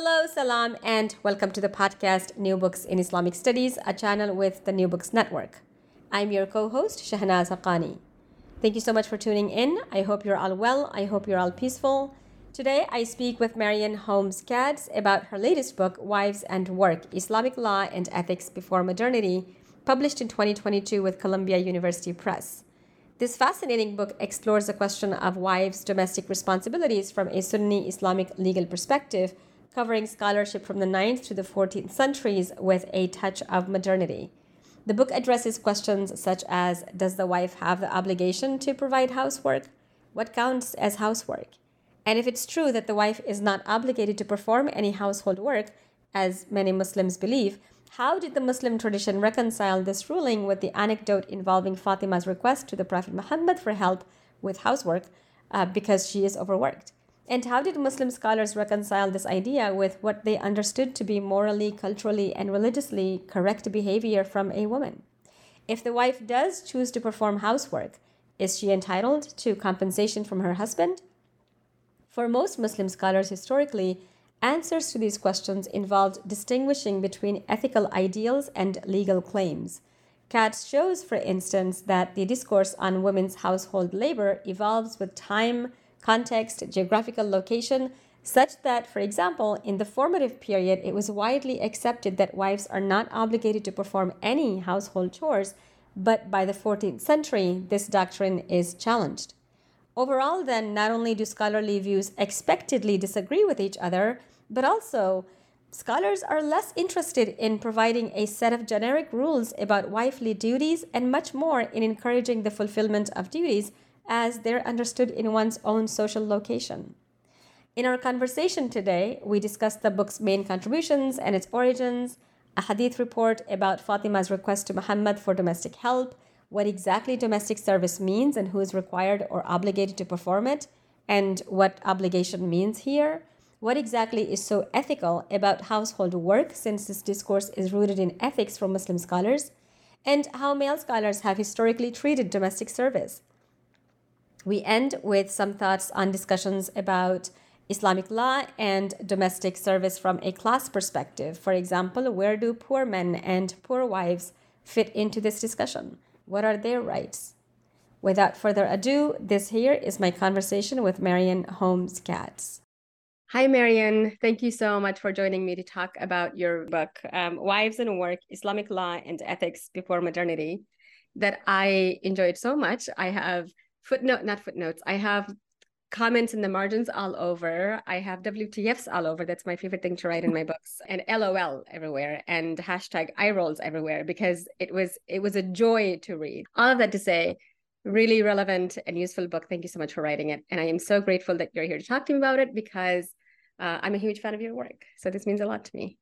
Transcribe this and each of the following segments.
Hello, salam, and welcome to the podcast New Books in Islamic Studies, a channel with the New Books Network. I'm your co host, Shahnaz Haqqani. Thank you so much for tuning in. I hope you're all well. I hope you're all peaceful. Today, I speak with Marion Holmes Katz about her latest book, Wives and Work Islamic Law and Ethics Before Modernity, published in 2022 with Columbia University Press. This fascinating book explores the question of wives' domestic responsibilities from a Sunni Islamic legal perspective covering scholarship from the 9th to the 14th centuries with a touch of modernity. The book addresses questions such as Does the wife have the obligation to provide housework? What counts as housework? And if it's true that the wife is not obligated to perform any household work, as many Muslims believe, how did the Muslim tradition reconcile this ruling with the anecdote involving Fatima's request to the Prophet Muhammad for help with housework uh, because she is overworked? And how did Muslim scholars reconcile this idea with what they understood to be morally, culturally, and religiously correct behavior from a woman? If the wife does choose to perform housework, is she entitled to compensation from her husband? For most Muslim scholars historically, answers to these questions involved distinguishing between ethical ideals and legal claims. Katz shows, for instance, that the discourse on women's household labor evolves with time context, geographical location, such that, for example, in the formative period, it was widely accepted that wives are not obligated to perform any household chores, but by the 14th century, this doctrine is challenged. Overall, then, not only do scholarly views expectedly disagree with each other, but also scholars are less interested in providing a set of generic rules about wifely duties and much more in encouraging the fulfillment of duties as they're understood in one's own social location. In our conversation today, we discussed the book's main contributions and its origins, a hadith report about Fatima's request to Muhammad for domestic help, what exactly domestic service means and who is required or obligated to perform it, and what obligation means here, what exactly is so ethical about household work since this discourse is rooted in ethics from Muslim scholars, and how male scholars have historically treated domestic service. We end with some thoughts on discussions about Islamic law and domestic service from a class perspective. For example, where do poor men and poor wives fit into this discussion? What are their rights? Without further ado, this here is my conversation with Marion Holmes Katz. Hi, Marion. Thank you so much for joining me to talk about your book, um, Wives and Work Islamic Law and Ethics Before Modernity, that I enjoyed so much. I have footnote, not footnotes. I have comments in the margins all over. I have WTFs all over. That's my favorite thing to write in my books. And LOL everywhere and hashtag eye rolls everywhere because it was it was a joy to read. All of that to say, really relevant and useful book. Thank you so much for writing it. And I am so grateful that you're here to talk to me about it because uh, I'm a huge fan of your work. So this means a lot to me.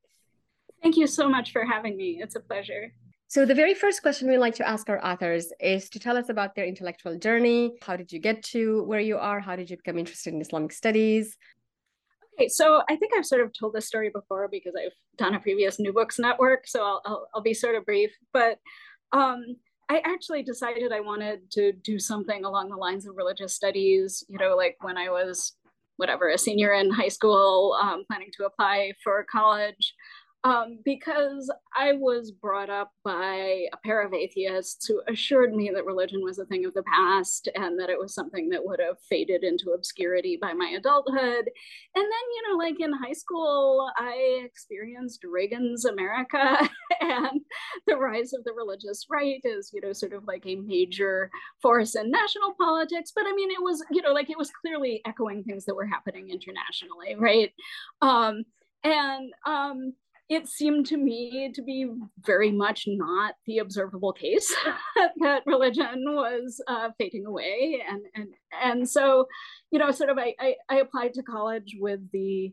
Thank you so much for having me. It's a pleasure. So, the very first question we like to ask our authors is to tell us about their intellectual journey. How did you get to where you are? How did you become interested in Islamic studies? Okay, so I think I've sort of told this story before because I've done a previous New Books Network, so I'll, I'll, I'll be sort of brief. But um, I actually decided I wanted to do something along the lines of religious studies, you know, like when I was whatever, a senior in high school, um, planning to apply for college. Um, because I was brought up by a pair of atheists who assured me that religion was a thing of the past and that it was something that would have faded into obscurity by my adulthood. And then, you know, like in high school, I experienced Reagan's America and the rise of the religious right is, you know, sort of like a major force in national politics. But I mean, it was, you know, like it was clearly echoing things that were happening internationally, right? Um, and um, it seemed to me to be very much not the observable case that religion was uh, fading away. And and and so you know sort of I, I, I applied to college with the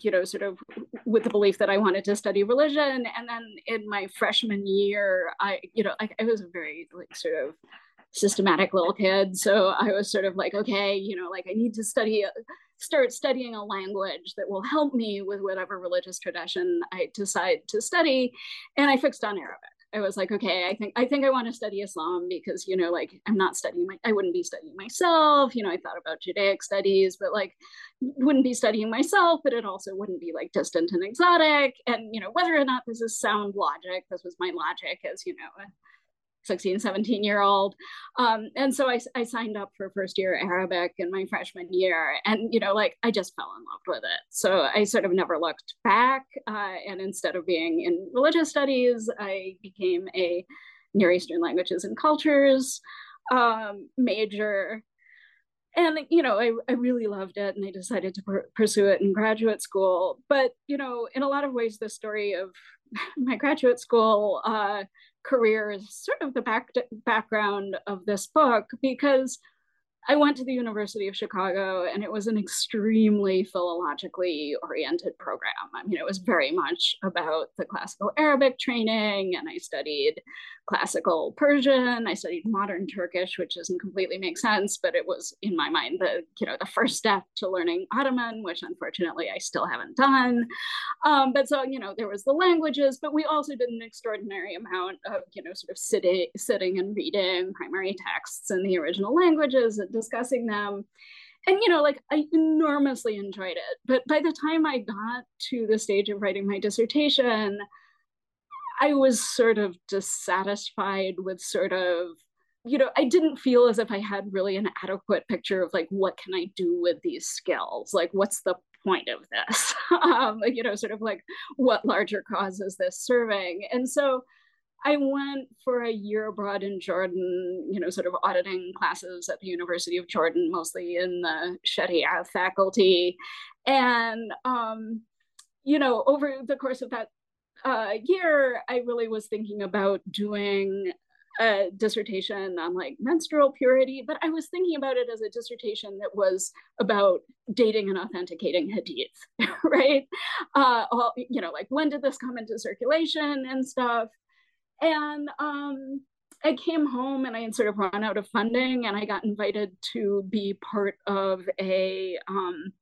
you know sort of with the belief that i wanted to study religion. And then in my freshman year i you know i, I was a very like sort of systematic little kid. So i was sort of like okay you know like i need to study start studying a language that will help me with whatever religious tradition I decide to study. And I fixed on Arabic. I was like, okay, I think I think I want to study Islam because you know, like I'm not studying my I wouldn't be studying myself. You know, I thought about Judaic studies, but like wouldn't be studying myself, but it also wouldn't be like distant and exotic. And you know, whether or not this is sound logic, this was my logic as you know, 16, 17 year old. Um, and so I, I signed up for first year Arabic in my freshman year. And, you know, like I just fell in love with it. So I sort of never looked back. Uh, and instead of being in religious studies, I became a Near Eastern languages and cultures um, major. And, you know, I, I really loved it and I decided to pursue it in graduate school. But, you know, in a lot of ways, the story of my graduate school uh, career is sort of the back background of this book because I went to the University of Chicago and it was an extremely philologically oriented program. I mean, it was very much about the classical Arabic training, and I studied classical Persian. I studied modern Turkish, which doesn't completely make sense, but it was in my mind the you know the first step to learning Ottoman, which unfortunately I still haven't done. Um, but so you know there was the languages, but we also did an extraordinary amount of you know sort of sitting sitting and reading primary texts in the original languages and discussing them and you know like i enormously enjoyed it but by the time i got to the stage of writing my dissertation I was sort of dissatisfied with sort of, you know, I didn't feel as if I had really an adequate picture of like, what can I do with these skills? Like, what's the point of this? um, you know, sort of like, what larger cause is this serving? And so I went for a year abroad in Jordan, you know, sort of auditing classes at the University of Jordan, mostly in the Sharia faculty. And, um, you know, over the course of that uh, year, I really was thinking about doing a dissertation on like menstrual purity, but I was thinking about it as a dissertation that was about dating and authenticating hadith, right? Uh, all, you know, like when did this come into circulation and stuff. And um, I came home and I had sort of run out of funding, and I got invited to be part of a um,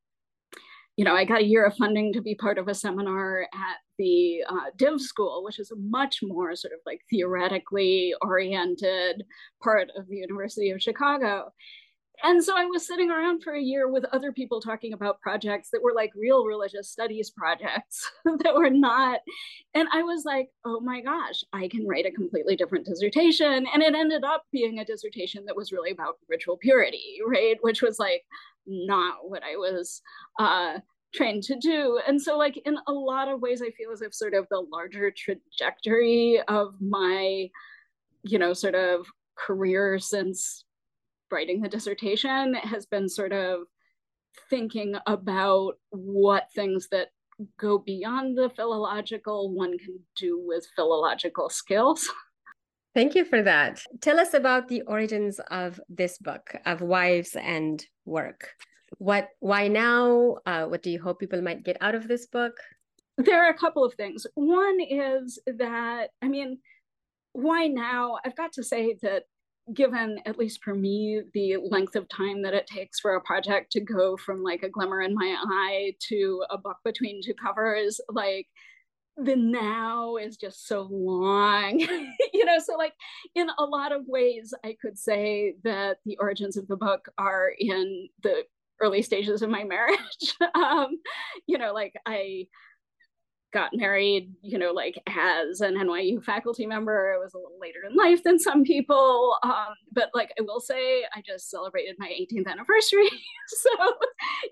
you know, I got a year of funding to be part of a seminar at the uh, Div School, which is a much more sort of like theoretically oriented part of the University of Chicago. And so I was sitting around for a year with other people talking about projects that were like real religious studies projects that were not. And I was like, oh my gosh, I can write a completely different dissertation. And it ended up being a dissertation that was really about ritual purity, right? Which was like not what I was uh, trained to do. And so, like, in a lot of ways, I feel as if sort of the larger trajectory of my, you know, sort of career since writing the dissertation has been sort of thinking about what things that go beyond the philological one can do with philological skills. Thank you for that. Tell us about the origins of this book of Wives and Work. What why now? Uh, what do you hope people might get out of this book? There are a couple of things. One is that i mean why now? I've got to say that given at least for me the length of time that it takes for a project to go from like a glimmer in my eye to a book between two covers like the now is just so long you know so like in a lot of ways i could say that the origins of the book are in the early stages of my marriage. um, you know, like I got married, you know, like as an NYU faculty member. It was a little later in life than some people. Um, but like I will say, I just celebrated my 18th anniversary. so,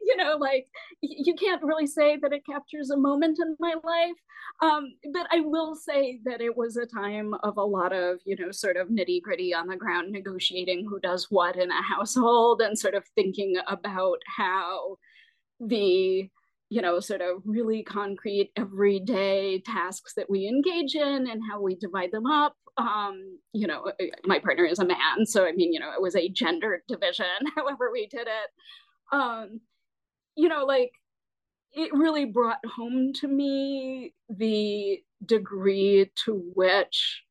you know, like you can't really say that it captures a moment in my life. Um, but I will say that it was a time of a lot of, you know, sort of nitty gritty on the ground negotiating who does what in a household and sort of thinking about how the you know, sort of really concrete everyday tasks that we engage in and how we divide them up. Um, you know, my partner is a man, so I mean, you know, it was a gendered division, however we did it. Um, you know, like it really brought home to me the degree to which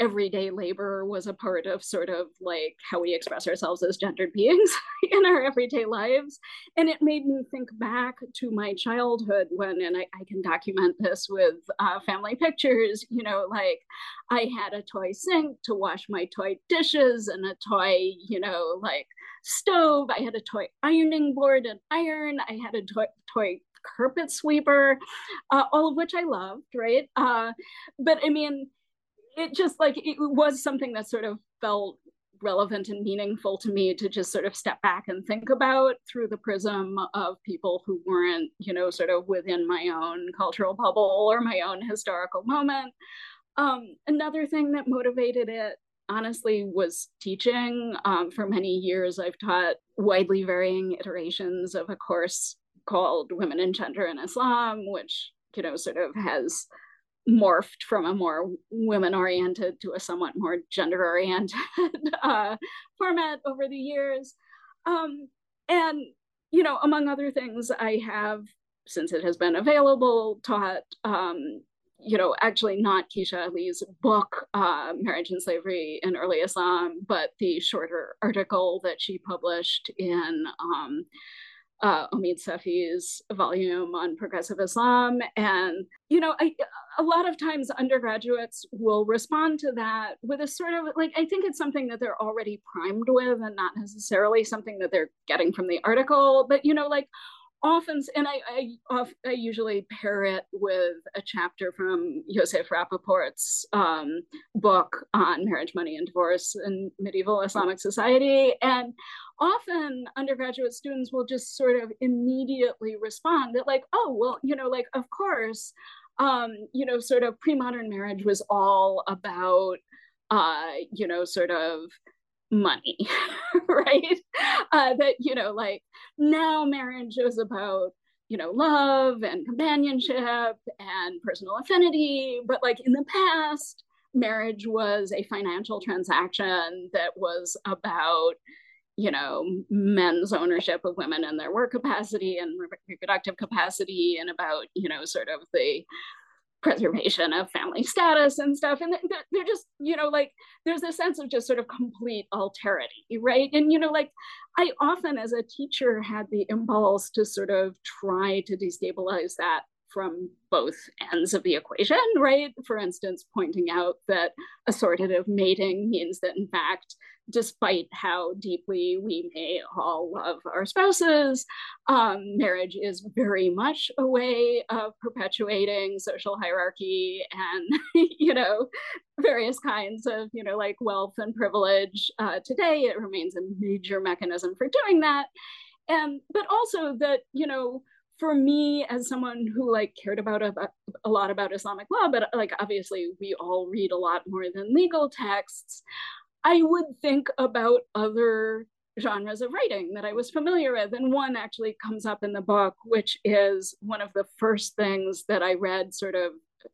everyday labor was a part of sort of like how we express ourselves as gendered beings in our everyday lives. And it made me think back to my childhood when, and I, I can document this with uh, family pictures, you know, like I had a toy sink to wash my toy dishes and a toy, you know, like stove. I had a toy ironing board and iron. I had a toy, toy carpet sweeper, uh, all of which I loved, right? Uh, but I mean, it just like it was something that sort of felt relevant and meaningful to me to just sort of step back and think about through the prism of people who weren't, you know, sort of within my own cultural bubble or my own historical moment. Um, another thing that motivated it, honestly, was teaching. Um, for many years, I've taught widely varying iterations of a course called Women and Gender in Islam, which, you know, sort of has morphed from a more women oriented to a somewhat more gender oriented uh, format over the years. Um, and, you know, among other things, I have, since it has been available, taught, um, you know, actually not Kecia Ali's book, uh, Marriage and Slavery in Early Islam, but the shorter article that she published in um, uh, Omid Safi's volume on progressive Islam. And, you know, I, a lot of times undergraduates will respond to that with a sort of like, I think it's something that they're already primed with and not necessarily something that they're getting from the article. But, you know, like, often, and I, I, I usually pair it with a chapter from Yosef Rapoport's um, book on marriage, money, and divorce in medieval Islamic society. And often undergraduate students will just sort of immediately respond that, like, oh, well, you know, like, of course, um, you know, sort of pre modern marriage was all about, uh, you know, sort of money, right? Uh, that, you know, like now marriage is about, you know, love and companionship and personal affinity. But like in the past, marriage was a financial transaction that was about, you know, men's ownership of women and their work capacity and reproductive capacity and about, you know, sort of the preservation of family status and stuff and they're, they're just you know like there's a sense of just sort of complete alterity right and you know like i often as a teacher had the impulse to sort of try to destabilize that from both ends of the equation, right? For instance, pointing out that assortative mating means that, in fact, despite how deeply we may all love our spouses, um, marriage is very much a way of perpetuating social hierarchy and, you know, various kinds of, you know, like wealth and privilege. Uh, today, it remains a major mechanism for doing that. And, but also that, you know, for me as someone who like cared about a, a, lot about islamic law but like obviously we all read a lot more than legal texts i would think about other genres of writing that i was familiar with and one actually comes up in the book which is one of the first things that i read sort of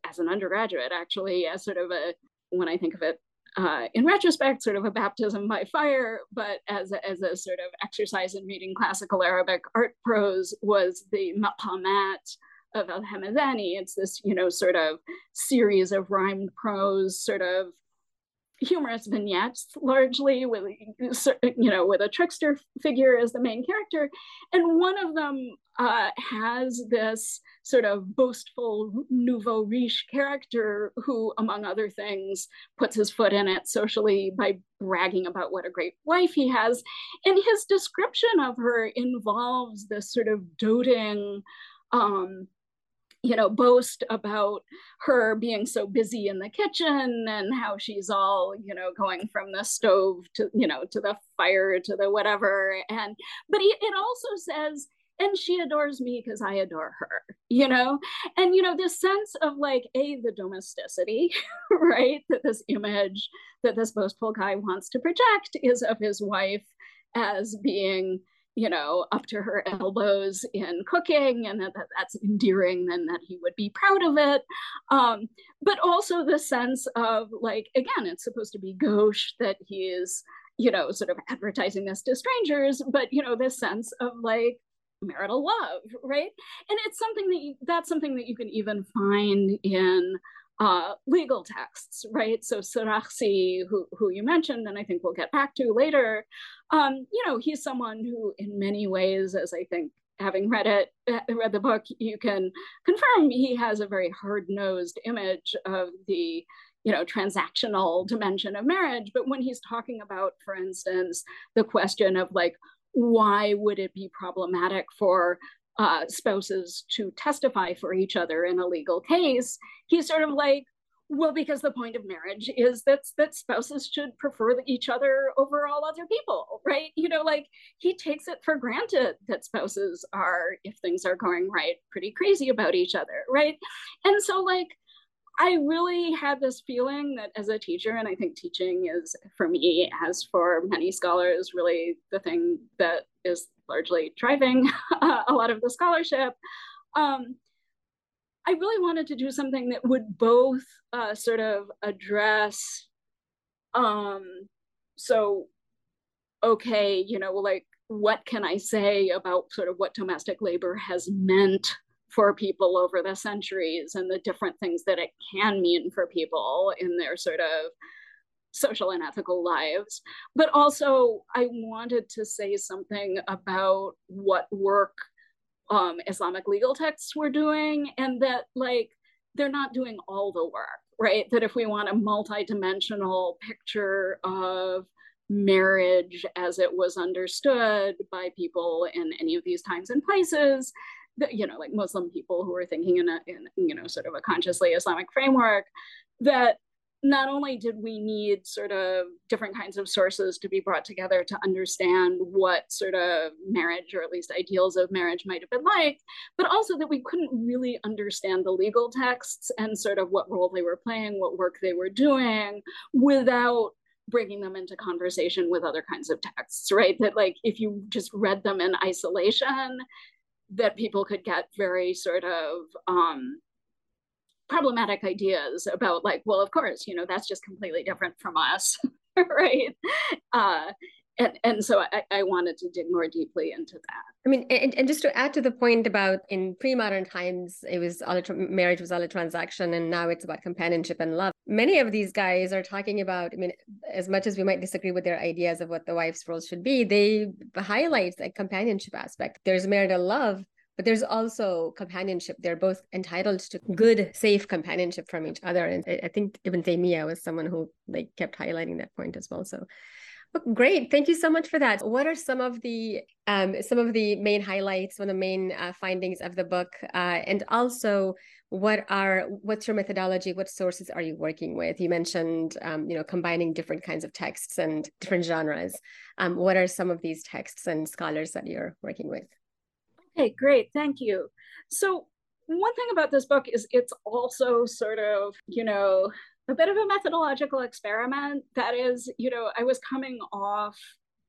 as an undergraduate actually as sort of a when i think of it uh, in retrospect, sort of a baptism by fire, but as a, as a sort of exercise in reading classical Arabic art prose was the maqamat of Al-Hamadani. It's this, you know, sort of series of rhymed prose, sort of humorous vignettes largely with you know with a trickster figure as the main character. And one of them uh, has this sort of boastful nouveau riche character who among other things puts his foot in it socially by bragging about what a great wife he has. And his description of her involves this sort of doting um, you know, boast about her being so busy in the kitchen and how she's all, you know, going from the stove to, you know, to the fire to the whatever. And, but it also says, and she adores me because I adore her, you know? And, you know, this sense of like, A, the domesticity, right? That this image that this boastful guy wants to project is of his wife as being you know, up to her elbows in cooking and that, that that's endearing and that he would be proud of it. Um, but also the sense of like, again, it's supposed to be gauche that he is, you know, sort of advertising this to strangers, but, you know, this sense of like, marital love right and it's something that you, that's something that you can even find in uh, legal texts, right? So Sarakhsi, who, who you mentioned, and I think we'll get back to later, um, you know, he's someone who in many ways, as I think having read it, uh, read the book, you can confirm he has a very hard-nosed image of the, you know, transactional dimension of marriage. But when he's talking about, for instance, the question of like, why would it be problematic for uh, spouses to testify for each other in a legal case, he's sort of like, well, because the point of marriage is that that spouses should prefer each other over all other people, right? You know, like he takes it for granted that spouses are, if things are going right, pretty crazy about each other, right? And so, like, I really had this feeling that as a teacher, and I think teaching is for me, as for many scholars, really the thing that is largely driving a lot of the scholarship. Um, I really wanted to do something that would both uh, sort of address, um, so, okay, you know, like, what can I say about sort of what domestic labor has meant for people over the centuries and the different things that it can mean for people in their sort of social and ethical lives. But also, I wanted to say something about what work um, Islamic legal texts were doing, and that, like, they're not doing all the work, right? That if we want a multidimensional picture of marriage as it was understood by people in any of these times and places, that, you know, like Muslim people who are thinking in a, in, you know, sort of a consciously Islamic framework, that not only did we need sort of different kinds of sources to be brought together to understand what sort of marriage or at least ideals of marriage might have been like, but also that we couldn't really understand the legal texts and sort of what role they were playing, what work they were doing without bringing them into conversation with other kinds of texts, right? That like if you just read them in isolation, that people could get very sort of um, problematic ideas about like well of course you know that's just completely different from us right? Uh, and, and so I, I wanted to dig more deeply into that. I mean and, and just to add to the point about in pre-modern times it was all a, marriage was all a transaction and now it's about companionship and love many of these guys are talking about i mean as much as we might disagree with their ideas of what the wife's role should be they highlight the companionship aspect there's marital love but there's also companionship. They're both entitled to good, safe companionship from each other. And I think Ibn Taymiyyah was someone who like kept highlighting that point as well. So great thank you so much for that what are some of the um, some of the main highlights one of the main uh, findings of the book uh, and also what are what's your methodology what sources are you working with you mentioned um, you know combining different kinds of texts and different genres um, what are some of these texts and scholars that you're working with Okay, great. Thank you. So, one thing about this book is it's also sort of, you know, a bit of a methodological experiment. That is, you know, I was coming off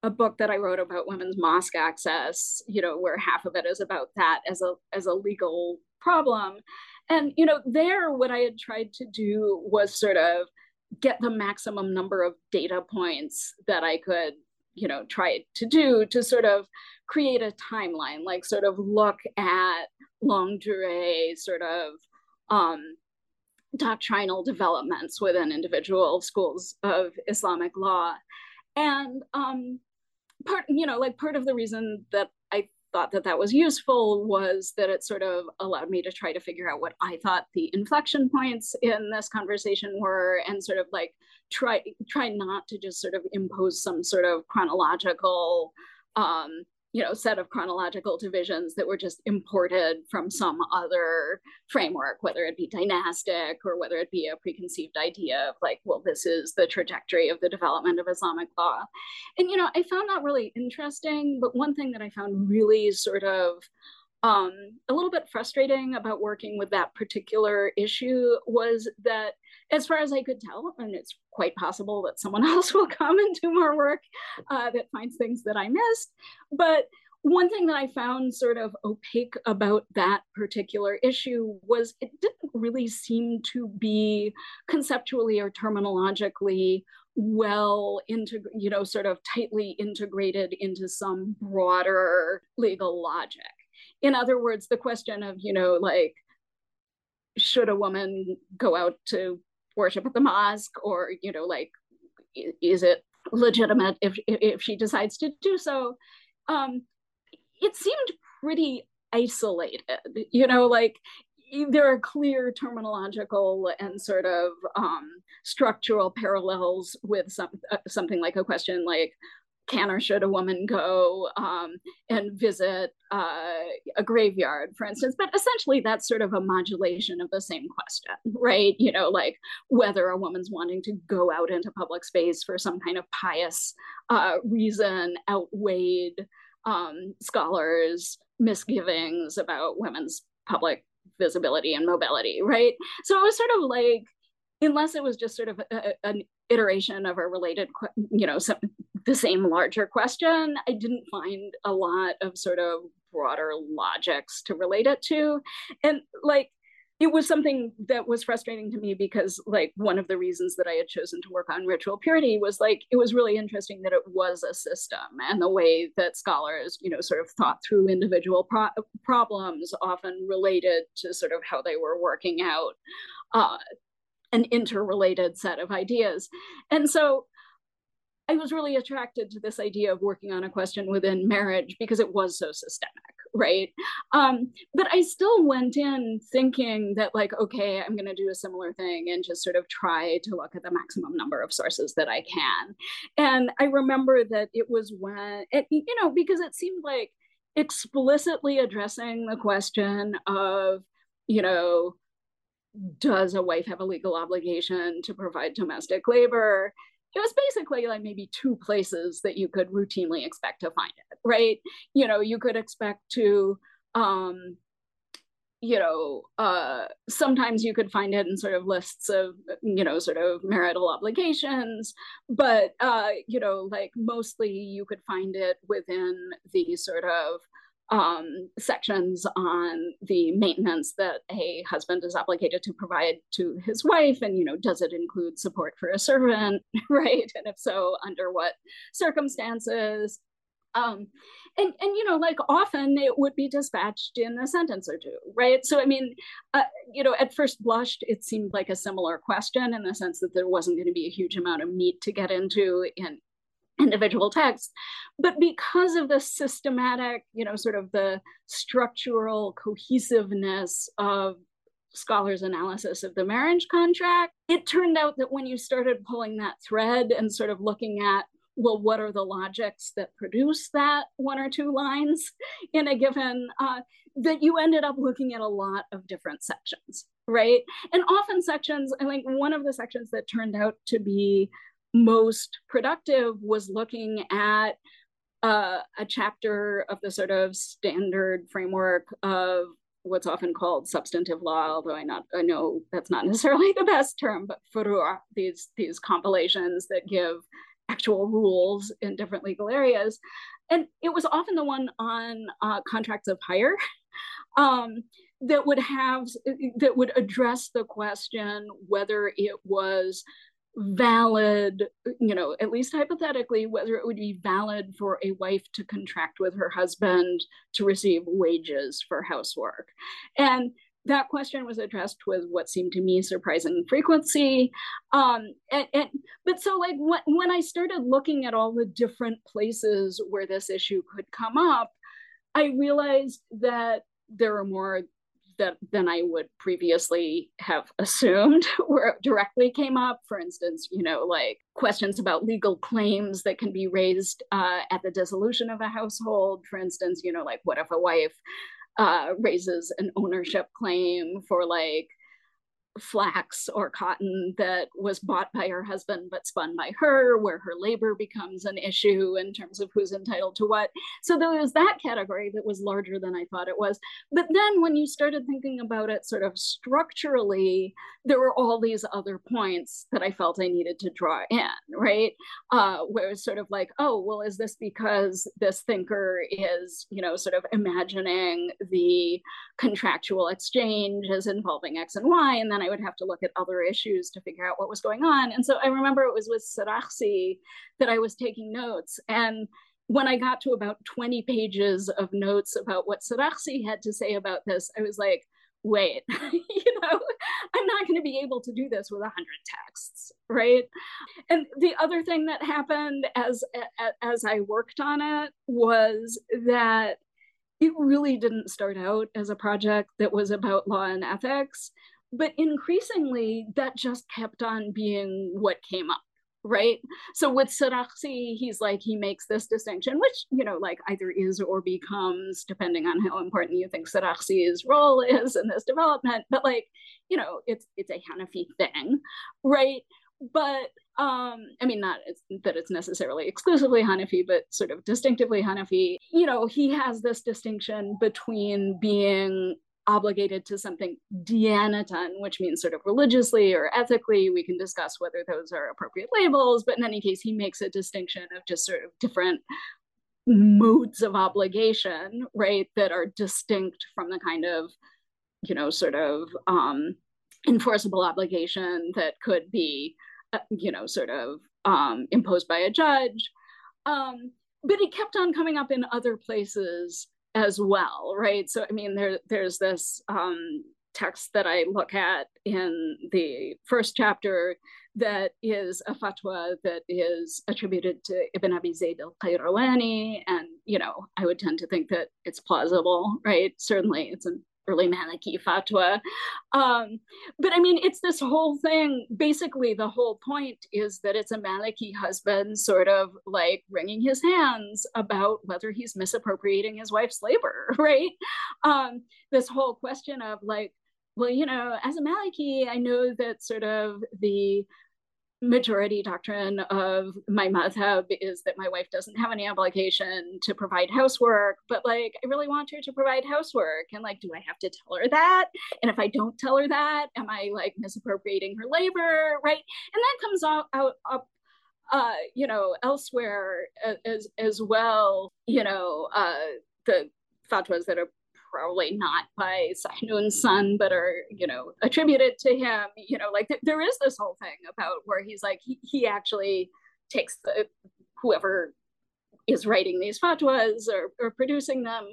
a book that I wrote about women's mosque access, you know, where half of it is about that as a as a legal problem. And you know, there what I had tried to do was sort of get the maximum number of data points that I could you know try to do to sort of create a timeline like sort of look at longue durée sort of um, doctrinal developments within individual schools of islamic law and um, part you know like part of the reason that thought that that was useful was that it sort of allowed me to try to figure out what I thought the inflection points in this conversation were and sort of like try try not to just sort of impose some sort of chronological um, you know set of chronological divisions that were just imported from some other framework whether it be dynastic or whether it be a preconceived idea of like well this is the trajectory of the development of islamic law. And you know i found that really interesting but one thing that i found really sort of um, a little bit frustrating about working with that particular issue was that as far as I could tell, and it's quite possible that someone else will come and do more work uh, that finds things that I missed. But one thing that I found sort of opaque about that particular issue was it didn't really seem to be conceptually or terminologically well into you know sort of tightly integrated into some broader legal logic in other words the question of you know like should a woman go out to worship at the mosque or you know like is it legitimate if if she decides to do so? Um it seemed pretty isolated you know like there are clear terminological and sort of um, structural parallels with some, uh, something like a question like can or should a woman go um, and visit uh, a graveyard, for instance? But essentially, that's sort of a modulation of the same question, right? You know, like whether a woman's wanting to go out into public space for some kind of pious uh, reason outweighed um, scholars' misgivings about women's public visibility and mobility, right? So it was sort of like, unless it was just sort of a, an iteration of a related, you know, some, the same larger question, I didn't find a lot of sort of broader logics to relate it to. And like, it was something that was frustrating to me because like one of the reasons that i had chosen to work on ritual purity was like it was really interesting that it was a system and the way that scholars you know sort of thought through individual pro- problems often related to sort of how they were working out uh, an interrelated set of ideas and so I was really attracted to this idea of working on a question within marriage because it was so systemic, right? Um, but I still went in thinking that, like, okay, I'm going to do a similar thing and just sort of try to look at the maximum number of sources that I can. And I remember that it was when, it, you know, because it seemed like explicitly addressing the question of, you know, does a wife have a legal obligation to provide domestic labor? It was basically like maybe two places that you could routinely expect to find it, right? You know, you could expect to, um, you know, uh, sometimes you could find it in sort of lists of, you know, sort of marital obligations, but, uh, you know, like mostly you could find it within the sort of um, sections on the maintenance that a husband is obligated to provide to his wife and you know does it include support for a servant right? And if so under what circumstances? Um, and and you know like often it would be dispatched in a sentence or two right? So i mean uh, you know at first blushed it seemed like a similar question in the sense that there wasn't going to be a huge amount of meat to get into in individual texts but because of the systematic you know sort of the structural cohesiveness of scholars analysis of the marriage contract it turned out that when you started pulling that thread and sort of looking at well what are the logics that produce that one or two lines in a given uh, that you ended up looking at a lot of different sections right? And often sections i think one of the sections that turned out to be most productive was looking at uh, a chapter of the sort of standard framework of what's often called substantive law, although I not I know that's not necessarily the best term, but furu' these these compilations that give actual rules in different legal areas, and it was often the one on uh, contracts of hire. Um, that would have that would address the question whether it was valid, you know, at least hypothetically, whether it would be valid for a wife to contract with her husband to receive wages for housework. And that question was addressed with what seemed to me surprising frequency. Um, and, and, but so like when, when I started looking at all the different places where this issue could come up, I realized that there are more that than I would previously have assumed where directly came up. For instance, you know, like questions about legal claims that can be raised uh, at the dissolution of a household. For instance, you know, like what if a wife uh, raises an ownership claim for like flax or cotton that was bought by her husband but spun by her, where her labor becomes an issue in terms of who's entitled to what. So there was that category that was larger than I thought it was. But then when you started thinking about it sort of structurally, there were all these other points that I felt I needed to draw in, right? Uh, where it's sort of like, oh, well, is this because this thinker is, you know, sort of imagining the contractual exchange as involving X and Y, and then I would have to look at other issues to figure out what was going on. And so I remember it was with Sarakhsi that I was taking notes. And when I got to about 20 pages of notes about what Sarakhsi had to say about this, I was like, wait, you know, I'm not going to be able to do this with 100 texts, right? And the other thing that happened as as I worked on it was that it really didn't start out as a project that was about law and ethics but increasingly that just kept on being what came up right? So with Sarakhsi he's like he makes this distinction which you know like either is or becomes depending on how important you think Sarakhsi's role is in this development but like you know it's it's a Hanafi thing right? But um i mean not that it's necessarily exclusively hanafi but sort of distinctively hanafi you know he has this distinction between being obligated to something diyanatan, which means sort of religiously or ethically. We can discuss whether those are appropriate labels, but in any case, he makes a distinction of just sort of different modes of obligation, right, that are distinct from the kind of, you know, sort of um, enforceable obligation that could be, uh, you know, sort of um, imposed by a judge. Um, but it kept on coming up in other places as well, right? So I mean, there there's this um, text that I look at in the first chapter that is a fatwa that is attributed to Ibn Abi Zayd al-Qayrawani, and you know, I would tend to think that it's plausible, right? Certainly, it's an early Maliki fatwa. Um, but I mean, it's this whole thing. Basically, the whole point is that it's a Maliki husband sort of like wringing his hands about whether he's misappropriating his wife's labor, right? Um, this whole question of like, well, you know, as a Maliki, I know that sort of the majority doctrine of my madhab is that my wife doesn't have any obligation to provide housework, but like I really want her to provide housework. And like, do I have to tell her that? And if I don't tell her that, am I like misappropriating her labor? Right. And that comes out, out up uh, you know, elsewhere as as well, you know, uh, the fatwas that are probably not by Sahnun's son, but are, you know, attributed to him. You know, like th- there is this whole thing about where he's like, he, he actually takes the whoever is writing these fatwas or, or producing them,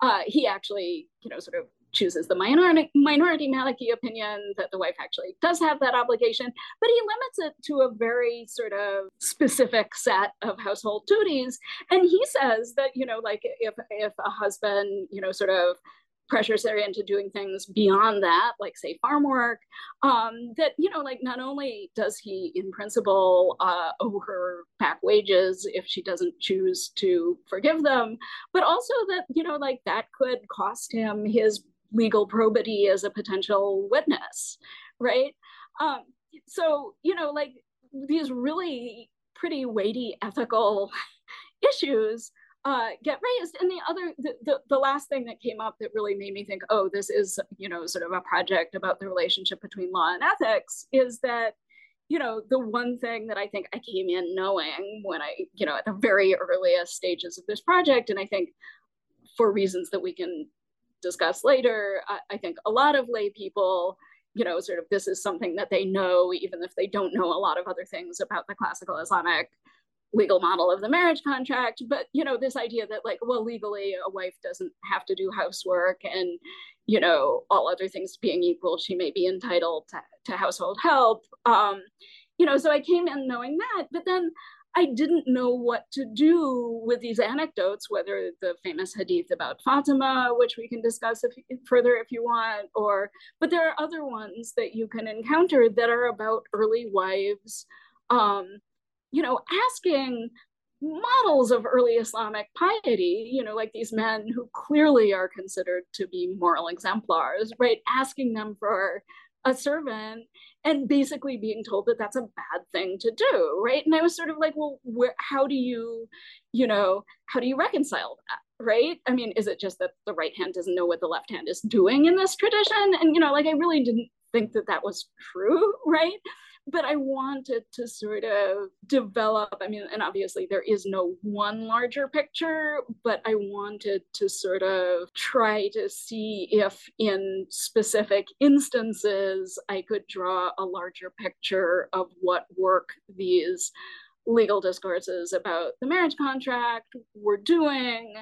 uh, he actually, you know, sort of chooses the minority, minority Maliki opinion that the wife actually does have that obligation, but he limits it to a very sort of specific set of household duties. And he says that, you know, like if, if a husband, you know, sort of pressures her into doing things beyond that, like say farm work, um, that, you know, like not only does he in principle uh, owe her back wages if she doesn't choose to forgive them, but also that, you know, like that could cost him his legal probity as a potential witness, right? Um, so, you know, like these really pretty weighty ethical issues uh, get raised. And the other, the, the, the, last thing that came up that really made me think, oh, this is, you know, sort of a project about the relationship between law and ethics is that, you know, the one thing that I think I came in knowing when I, you know, at the very earliest stages of this project, and I think for reasons that we can discuss later, I, I think a lot of lay people you know, sort of this is something that they know, even if they don't know a lot of other things about the classical Islamic legal model of the marriage contract. But, you know, this idea that, like, well, legally, a wife doesn't have to do housework and, you know, all other things being equal, she may be entitled to, to household help. Um, you know, so I came in knowing that. But then I didn't know what to do with these anecdotes, whether the famous hadith about Fatima, which we can discuss if, further if you want, or but there are other ones that you can encounter that are about early wives, um, you know, asking models of early Islamic piety, you know, like these men who clearly are considered to be moral exemplars, right? Asking them for a servant and basically being told that that's a bad thing to do right? And i was sort of like well where how do you you know how do you reconcile that right? I mean is it just that the right hand doesn't know what the left hand is doing in this tradition? And you know like i really didn't think that that was true right but I wanted to sort of develop. I mean, and obviously there is no one larger picture, but I wanted to sort of try to see if in specific instances I could draw a larger picture of what work these legal discourses about the marriage contract were doing,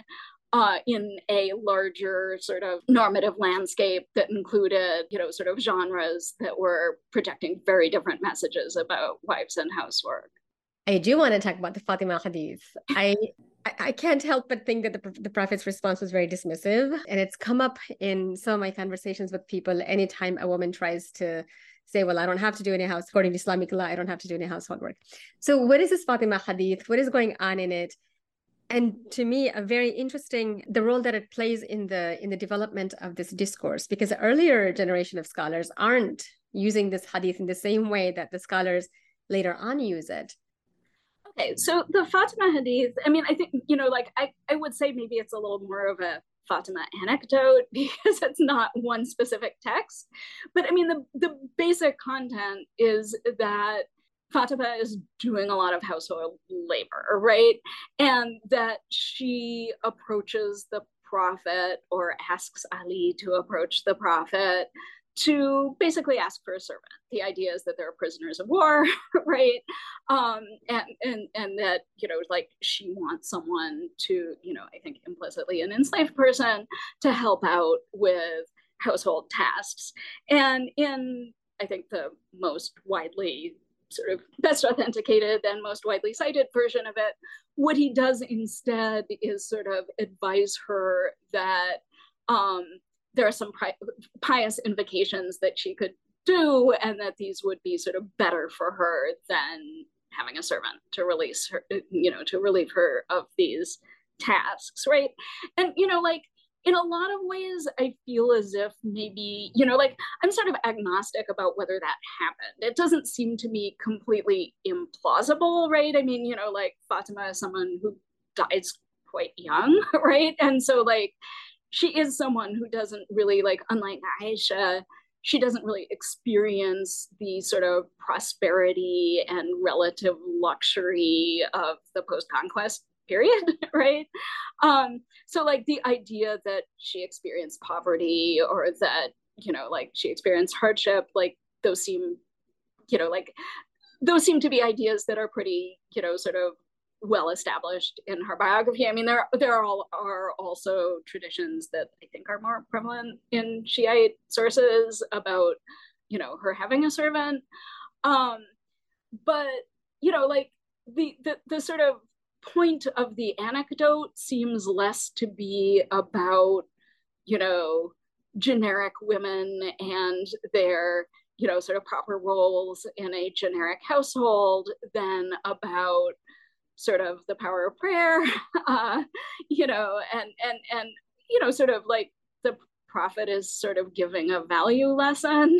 uh, in a larger sort of normative landscape that included, you know, sort of genres that were projecting very different messages about wives and housework. I do want to talk about the Fatima Hadith. I I can't help but think that the, the Prophet's response was very dismissive. And it's come up in some of my conversations with people anytime a woman tries to say, Well, I don't have to do any house, according to Islamic law, I don't have to do any household work. So, what is this Fatima Hadith? What is going on in it? And to me a very interesting the role that it plays in the in the development of this discourse because the earlier generation of scholars aren't using this hadith in the same way that the scholars later on use it. Okay so the fatima hadith i mean i think you know like i, I would say maybe it's a little more of a fatima anecdote because it's not one specific text. But i mean the, the basic content is that Fatima is doing a lot of household labor, right? And that she approaches the prophet or asks Ali to approach the prophet to basically ask for a servant. The idea is that they're prisoners of war, right? Um, and, and, and that, you know, like she wants someone to, you know, I think implicitly an enslaved person to help out with household tasks. And in, I think, the most widely sort of best authenticated and most widely cited version of it. What he does instead is sort of advise her that um, there are some pious invocations that she could do, and that these would be sort of better for her than having a servant to release her, you know, to relieve her of these tasks, right? And you know, like in a lot of ways, I feel as if maybe, you know, like I'm sort of agnostic about whether that happened. It doesn't seem to me completely implausible, right? I mean, you know, like Fatima is someone who dies quite young, right? And so, like, she is someone who doesn't really, like, unlike Aisha, she doesn't really experience the sort of prosperity and relative luxury of the post conquest period, right? Um, so like the idea that she experienced poverty or that, you know, like she experienced hardship, like those seem, you know, like those seem to be ideas that are pretty, you know, sort of well established in her biography. I mean, there there are, all, are also traditions that I think are more prevalent in Shiite sources about, you know, her having a servant. Um, but you know, like the the the sort of point of the anecdote seems less to be about, you know, generic women and their, you know, sort of proper roles in a generic household than about sort of the power of prayer, uh, you know, and and and you know, sort of like the prophet is sort of giving a value lesson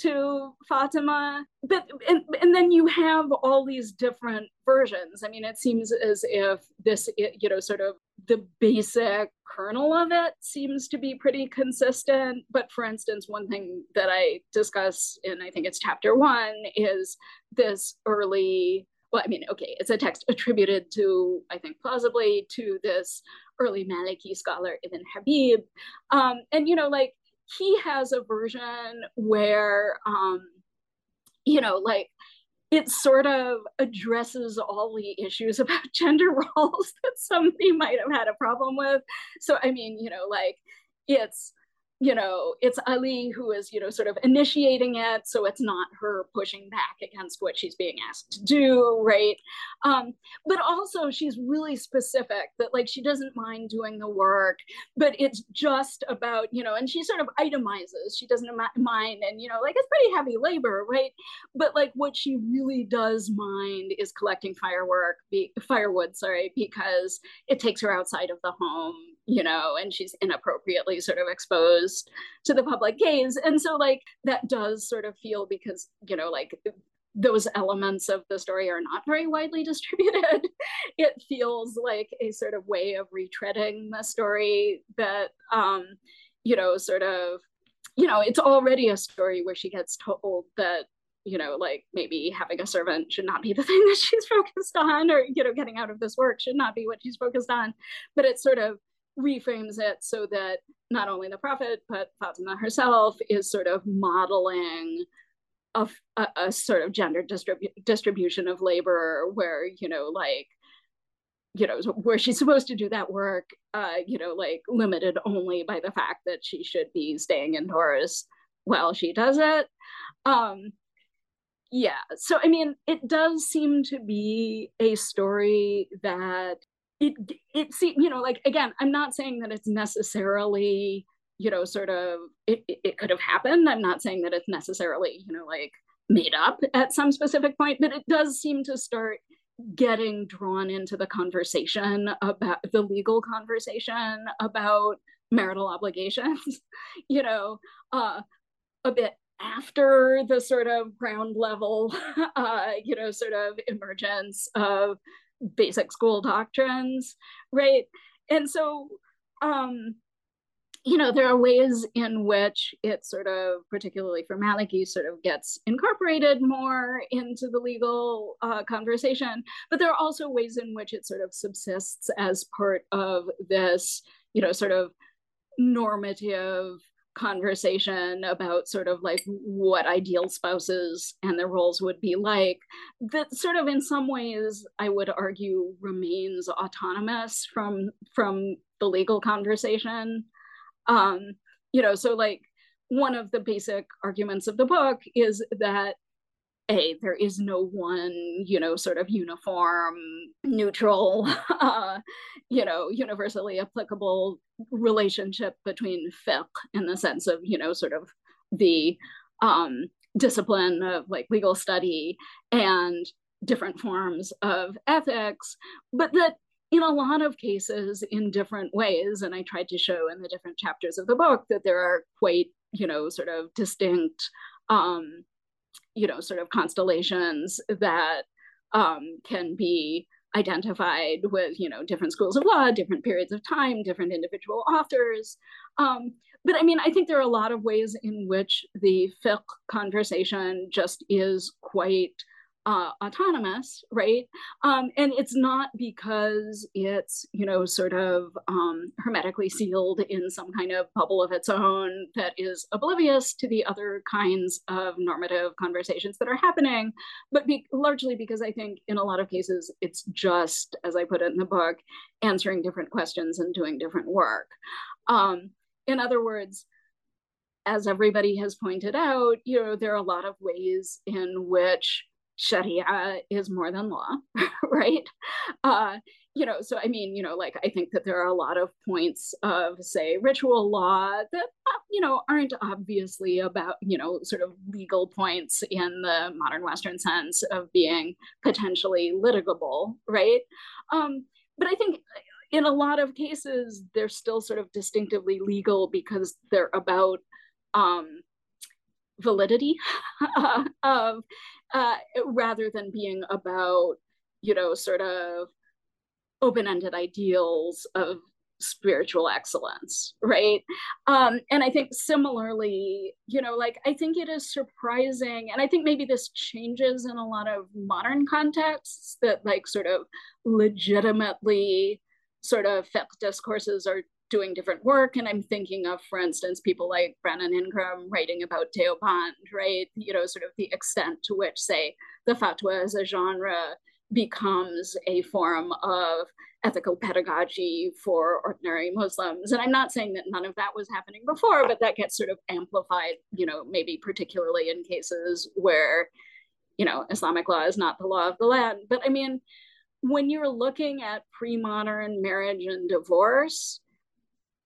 to Fatima. But and, and then you have all these different versions. I mean, it seems as if this, you know, sort of the basic kernel of it seems to be pretty consistent. But for instance, one thing that I discuss in I think it's chapter one is this early well, I mean, okay, it's a text attributed to, I think, plausibly to this early Maliki scholar, Ibn Habib. Um, and, you know, like he has a version where um you know like it sort of addresses all the issues about gender roles that somebody might have had a problem with. So i mean you know like it's you know, it's Ali who is, you know, sort of initiating it. So it's not her pushing back against what she's being asked to do, right? Um, but also, she's really specific that, like, she doesn't mind doing the work, but it's just about, you know, and she sort of itemizes. She doesn't mind, and, you know, like, it's pretty heavy labor, right? But, like, what she really does mind is collecting firework, be, firewood, sorry, because it takes her outside of the home you know, and she's inappropriately sort of exposed to the public gaze. And so, like, that does sort of feel because, you know, like those elements of the story are not very widely distributed. it feels like a sort of way of retreading the story that, um, you know, sort of, you know, it's already a story where she gets told that you know, like maybe having a servant should not be the thing that she's focused on, or, you know, getting out of this work should not be what she's focused on. But it's sort of reframes it so that not only the prophet but Fatima herself is sort of modeling a, a, a sort of gender distribu- distribution of labor where you know like you know where she's supposed to do that work uh you know like limited only by the fact that she should be staying indoors while she does it. Um yeah. So i mean it does seem to be a story that it it see you know like again i'm not saying that it's necessarily you know sort of it, it could have happened. I'm not saying that it's necessarily you know like made up at some specific point but it does seem to start getting drawn into the conversation about the legal conversation about marital obligations you know uh a bit after the sort of ground level uh you know sort of emergence of basic school doctrines, right? And so, um, you know, there are ways in which it sort of, particularly for Maliki, sort of gets incorporated more into the legal uh, conversation. But there are also ways in which it sort of subsists as part of this, you know, sort of normative conversation about sort of like what ideal spouses and their roles would be like that sort of in some ways i would argue remains autonomous from from the legal conversation. Um you know so like one of the basic arguments of the book is that a there is no one you know sort of uniform neutral uh, you know universally applicable relationship between fiqh in the sense of you know sort of the um, discipline of like legal study and different forms of ethics but that in a lot of cases in different ways and i tried to show in the different chapters of the book that there are quite you know sort of distinct um, you know, sort of constellations that um, can be identified with, you know, different schools of law, different periods of time, different individual authors. Um, but I mean, I think there are a lot of ways in which the fiqh conversation just is quite uh, autonomous, right? Um, and it's not because it's, you know, sort of um, hermetically sealed in some kind of bubble of its own that is oblivious to the other kinds of normative conversations that are happening, but be- largely because I think in a lot of cases it's just, as I put it in the book, answering different questions and doing different work. Um, in other words, as everybody has pointed out, you know, there are a lot of ways in which Sharia is more than law, right? Uh, you know, so I mean, you know, like I think that there are a lot of points of, say, ritual law that, uh, you know, aren't obviously about, you know, sort of legal points in the modern Western sense of being potentially litigable, right? Um, but I think in a lot of cases, they're still sort of distinctively legal because they're about um, validity of uh, rather than being about you know sort of open-ended ideals of spiritual excellence right? Um and i think similarly you know like i think it is surprising and i think maybe this changes in a lot of modern contexts that like sort of legitimately sort of discourses are doing different work. And I'm thinking of, for instance, people like Brannon Ingram writing about Deoband, right? You know, sort of the extent to which, say, the fatwa as a genre becomes a form of ethical pedagogy for ordinary Muslims. And I'm not saying that none of that was happening before, but that gets sort of amplified, you know, maybe particularly in cases where, you know, Islamic law is not the law of the land. But I mean, when you're looking at pre modern marriage and divorce,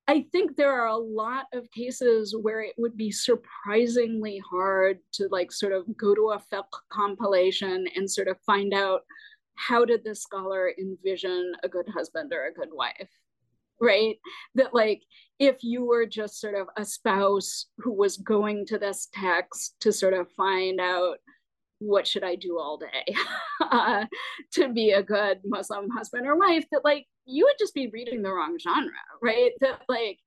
I think there are a lot of cases where it would be surprisingly hard to like sort of go to a fiqh compilation and sort of find out how did this scholar envision a good husband or a good wife right? That like if you were just sort of a spouse who was going to this text to sort of find out what should i do all day uh, to be a good muslim husband or wife that like you would just be reading the wrong genre right that like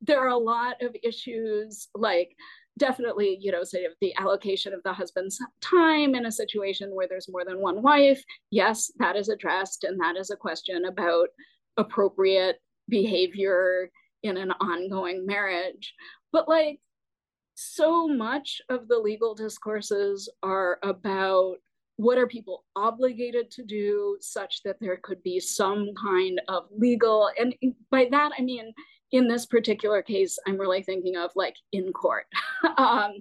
there are a lot of issues like definitely, you know, sort of the allocation of the husband's time in a situation where there's more than one wife. Yes, that is addressed, and that is a question about appropriate behavior in an ongoing marriage. But like, so much of the legal discourses are about what are people obligated to do such that there could be some kind of legal and by that i mean in this particular case, I'm really thinking of like in court, um,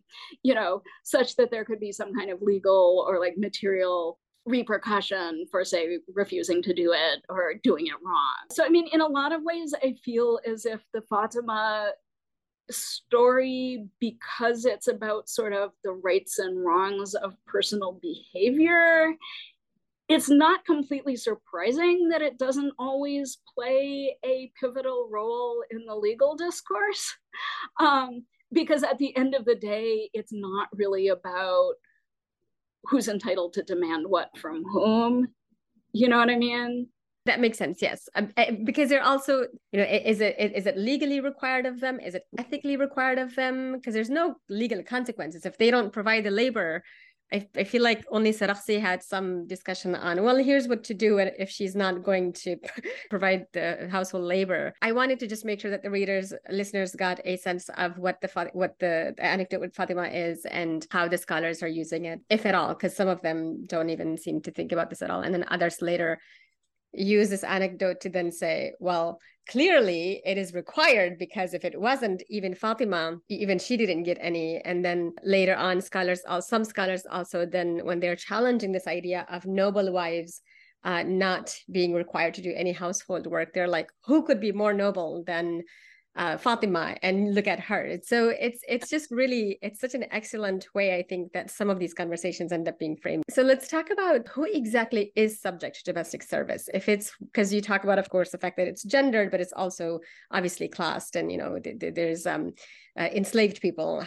you know, such that there could be some kind of legal or like material repercussion for, say, refusing to do it or doing it wrong. So, I mean, in a lot of ways, I feel as if the Fatima story, because it's about sort of the rights and wrongs of personal behavior, it's not completely surprising that it doesn't always play a pivotal role in the legal discourse. Um, because at the end of the day, it's not really about who's entitled to demand what from whom. You know what I mean? That makes sense. Yes, um, eh, because they're also, you know, is it is it legally required of them? Is it ethically required of them? Because there's no legal consequences if they don't provide the labor I, I feel like only Sarakhsi had some discussion on, well, here's what to do if she's not going to provide the household labor. I wanted to just make sure that the readers, listeners got a sense of what the what the, the anecdote with Fatima is and how the scholars are using it, if at all, because some of them don't even seem to think about this at all. And then others later use this anecdote to then say, well, clearly it is required because if it wasn't, even Fatima, even she didn't get any. And then later on, scholars, some scholars also then, when they're challenging this idea of noble wives uh, not being required to do any household work, they're like, who could be more noble than uh, Fatima and look at her. So it's it's just really it's such an excellent way I think that some of these conversations end up being framed. So let's talk about who exactly is subject to domestic service. If it's because you talk about, of course, the fact that it's gendered, but it's also obviously classed, and you know th- th- there's um, uh, enslaved people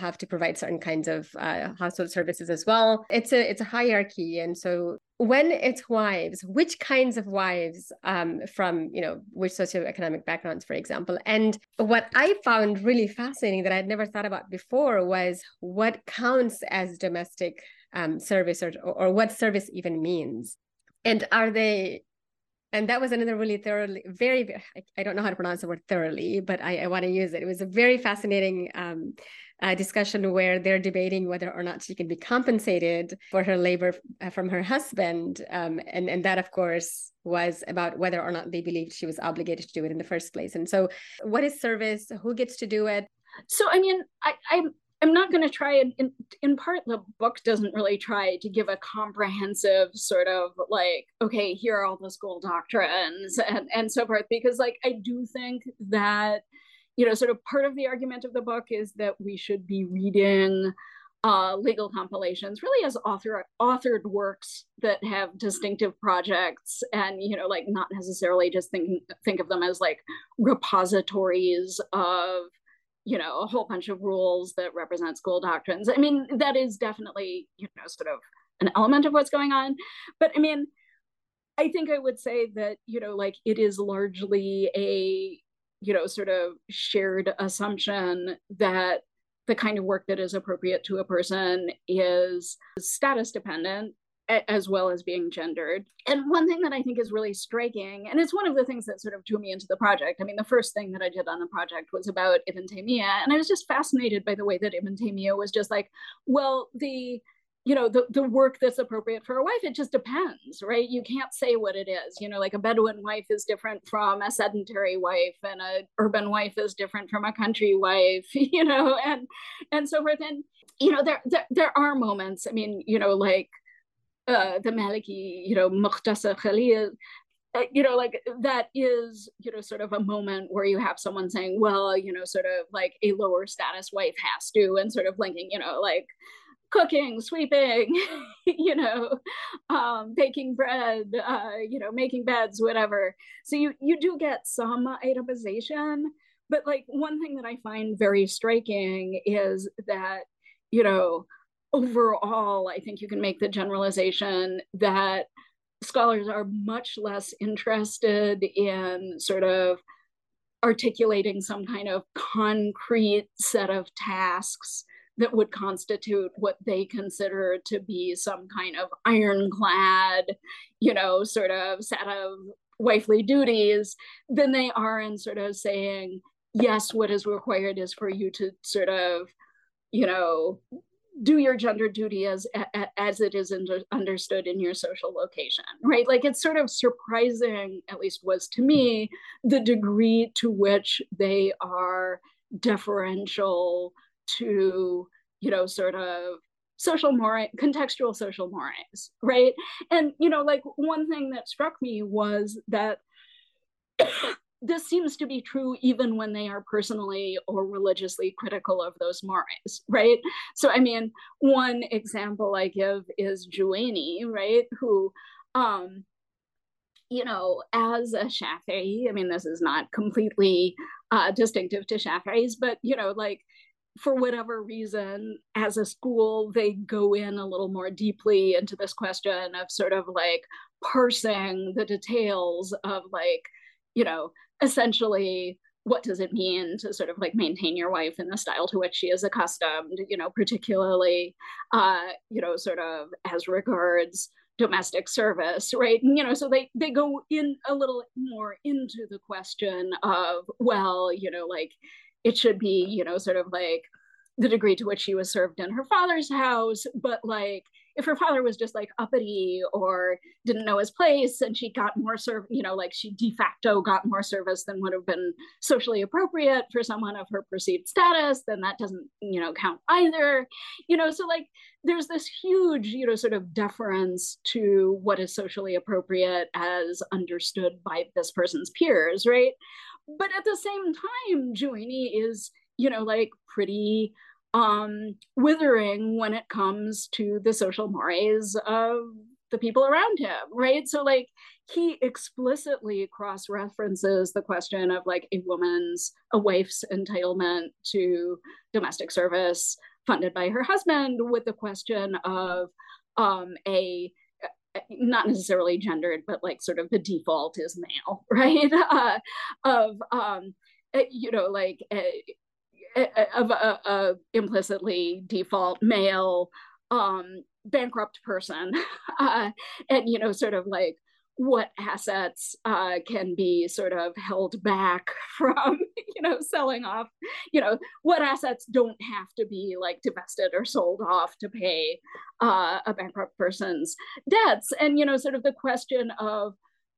when it's wives, which kinds of wives um, from you know which socioeconomic backgrounds, for example, and what I found really fascinating that I'd never thought about before was what counts as domestic um, service or or what service even means, and are they and that was another really thoroughly very i don't know how to pronounce the word thoroughly but i, I want to use it. It was a very fascinating um, uh, discussion where they're debating whether or not she can be compensated for her labor uh, from her husband um, and and that of course was about whether or not they believed she was obligated to do it in the first place. And so what is service? Who gets to do it? So i mean i i I'm not going to try and in, in part the book doesn't really try to give a comprehensive sort of like okay here are all the school doctrines and and so forth because like I do think that you know sort of part of the argument of the book is that we should be reading uh, legal compilations really as author authored works that have distinctive projects and you know like not necessarily just think think of them as like repositories of you know a whole bunch of rules that represent school doctrines. I mean that is definitely you know sort of an element of what's going on. But i mean i think i would say that you know like it is largely a you know sort of shared assumption that the kind of work that is appropriate to a person is status dependent as well as being gendered. And one thing that I think is really striking, and it's one of the things that sort of drew me into the project. I mean, the first thing that I did on the project was about Ibn Taymiyyah, and I was just fascinated by the way that Ibn Taymiyyah was just like, well, the you know the, the work that's appropriate for a wife it just depends right you can't say what it is you know like a bedouin wife is different from a sedentary wife and a urban wife is different from a country wife you know and and so forth and you know there there, there are moments i mean you know like uh, the Maliki, you know, Mukhtasar Khalil, uh, you know, like that is, you know, sort of a moment where you have someone saying, well, you know, sort of like a lower status wife has to, and sort of linking, you know, like cooking, sweeping, you know, um, baking bread, uh, you know, making beds, whatever. So you you do get some itemization, but like one thing that I find very striking is that, you know, overall, I think you can make the generalization that scholars are much less interested in sort of articulating some kind of concrete set of tasks that would constitute what they consider to be some kind of ironclad, you know, sort of set of wifely duties than they are in sort of saying, yes, what is required is for you to sort of, you know, do your gender duty as as it is under, understood in your social location right? Like it's sort of surprising at least was to me the degree to which they are deferential to you know sort of social mores contextual social mores right and you know like one thing that struck me was that this seems to be true even when they are personally or religiously critical of those mores, right? So, I mean, one example I give is Juwaini, right? Who, um, you know, as a Shafi'i, I mean, this is not completely uh, distinctive to Shafi'is, but, you know, like for whatever reason, as a school, they go in a little more deeply into this question of sort of like parsing the details of like, you know, essentially what does it mean to sort of like maintain your wife in the style to which she is accustomed you know particularly uh you know sort of as regards domestic service right? And, you know so they they go in a little more into the question of well you know like it should be you know sort of like the degree to which she was served in her father's house but like if her father was just like uppity or didn't know his place and she got more service, you know, like she de facto got more service than would have been socially appropriate for someone of her perceived status, then that doesn't, you know, count either. You know, so like there's this huge, you know, sort of deference to what is socially appropriate as understood by this person's peers, right? But at the same time, Juwaini is, you know, like pretty um, withering when it comes to the social mores of the people around him, right? So, like, he explicitly cross references the question of like a woman's, a wife's entitlement to domestic service funded by her husband with the question of um, a not necessarily gendered, but like sort of the default is male, right? Uh, of um, you know, like a, of a, a, implicitly default male um, bankrupt person, uh, and you know, sort of like what assets uh, can be sort of held back from you know selling off you know what assets don't have to be like divested or sold off to pay uh, a bankrupt person's debts and you know sort of the question of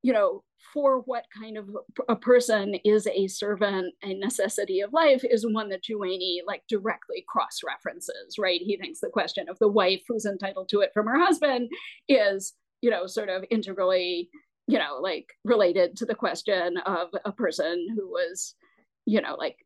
you know, for what kind of a person is a servant a necessity of life is one that Juwaini like directly cross references, right? He thinks the question of the wife who's entitled to it from her husband is, you know, sort of integrally, you know, like related to the question of a person who was, you know, like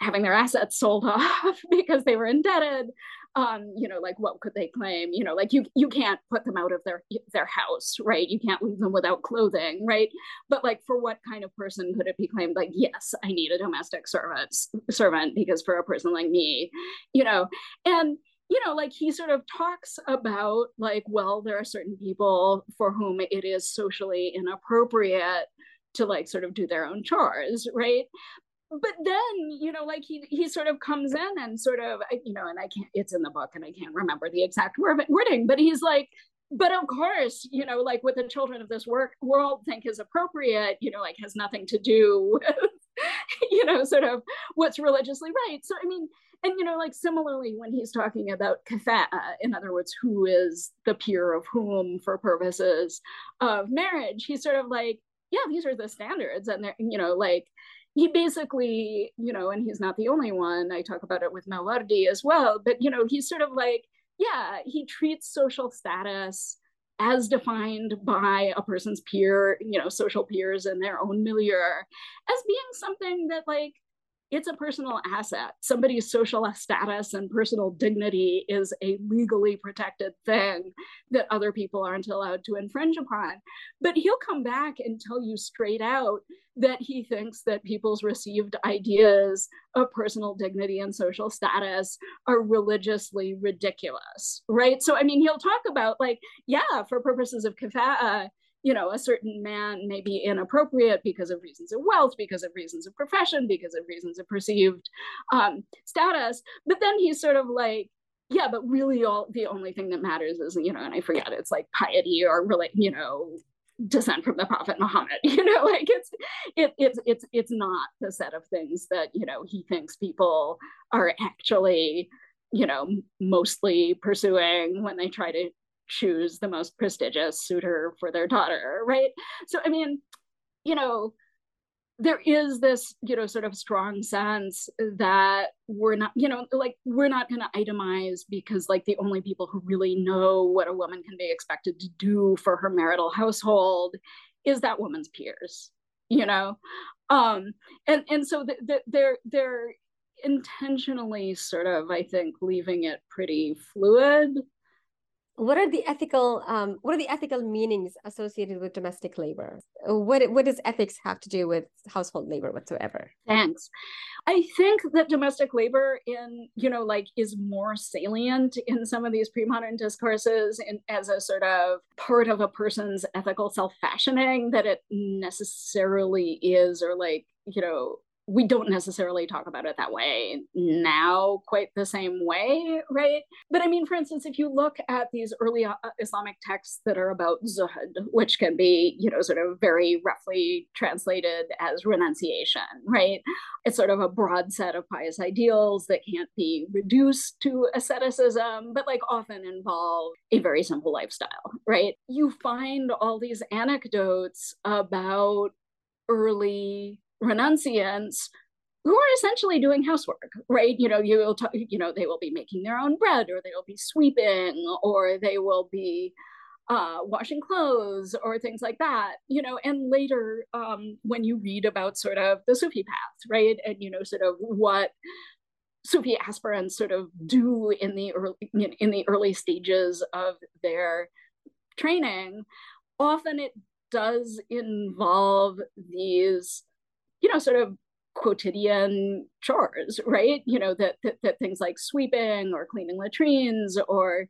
having their assets sold off because they were indebted um you know like what could they claim? You know like you you can't put them out of their their house right? You can't leave them without clothing right? But like for what kind of person could it be claimed? Like yes i need a domestic servant servant because for a person like me you know? And you know like he sort of talks about like well there are certain people for whom it is socially inappropriate to like sort of do their own chores right? But then you know like he he sort of comes in and sort of you know and i can't it's in the book and i can't remember the exact wording but he's like but of course you know like what the children of this work world think is appropriate you know like has nothing to do with you know sort of what's religiously right. So i mean and you know like similarly when he's talking about kafa'a uh, in other words who is the peer of whom for purposes of marriage he's sort of like yeah these are the standards and they're you know like he basically you know and he's not the only one i talk about it with Mawardi as well but you know he's sort of like yeah he treats social status as defined by a person's peer, you know, social peers and their own milieu as being something that like it's a personal asset. Somebody's social status and personal dignity is a legally protected thing that other people aren't allowed to infringe upon. But he'll come back and tell you straight out that he thinks that people's received ideas of personal dignity and social status are religiously ridiculous, right? So, I mean, he'll talk about, like, yeah, for purposes of kafa'a, uh, you know, a certain man may be inappropriate because of reasons of wealth, because of reasons of profession, because of reasons of perceived um, status. But then he's sort of like, yeah, but really all the only thing that matters is, you know, and I forget, it's like piety or really, you know, descent from the prophet muhammad you know like it's it, it's it's it's not the set of things that you know he thinks people are actually you know mostly pursuing when they try to choose the most prestigious suitor for their daughter, right? So, I mean, you know, there is this, you know, sort of strong sense that we're not, you know, like we're not going to itemize because, like, the only people who really know what a woman can be expected to do for her marital household is that woman's peers, you know, um, and and so the, the, they're they're intentionally sort of, I think, leaving it pretty fluid what are the ethical um, what are the ethical meanings associated with domestic labor? What what does ethics have to do with household labor whatsoever? Thanks. I think that domestic labor in you know like is more salient in some of these pre-modern discourses in, as a sort of part of a person's ethical self-fashioning that it necessarily is or like you know we don't necessarily talk about it that way now quite the same way right? But i mean for instance if you look at these early uh, islamic texts that are about zuhud which can be you know sort of very roughly translated as renunciation right? It's sort of a broad set of pious ideals that can't be reduced to asceticism but like often involve a very simple lifestyle right? You find all these anecdotes about early renunciants who are essentially doing housework, right? You know, you will, you know, they will be making their own bread, or they will be sweeping, or they will be uh, washing clothes, or things like that. You know, and later, um, when you read about sort of the Sufi path, right, and you know, sort of what Sufi aspirants sort of do in the early in the early stages of their training, often it does involve these you know, sort of quotidian chores, right? You know, that, that, that things like sweeping or cleaning latrines or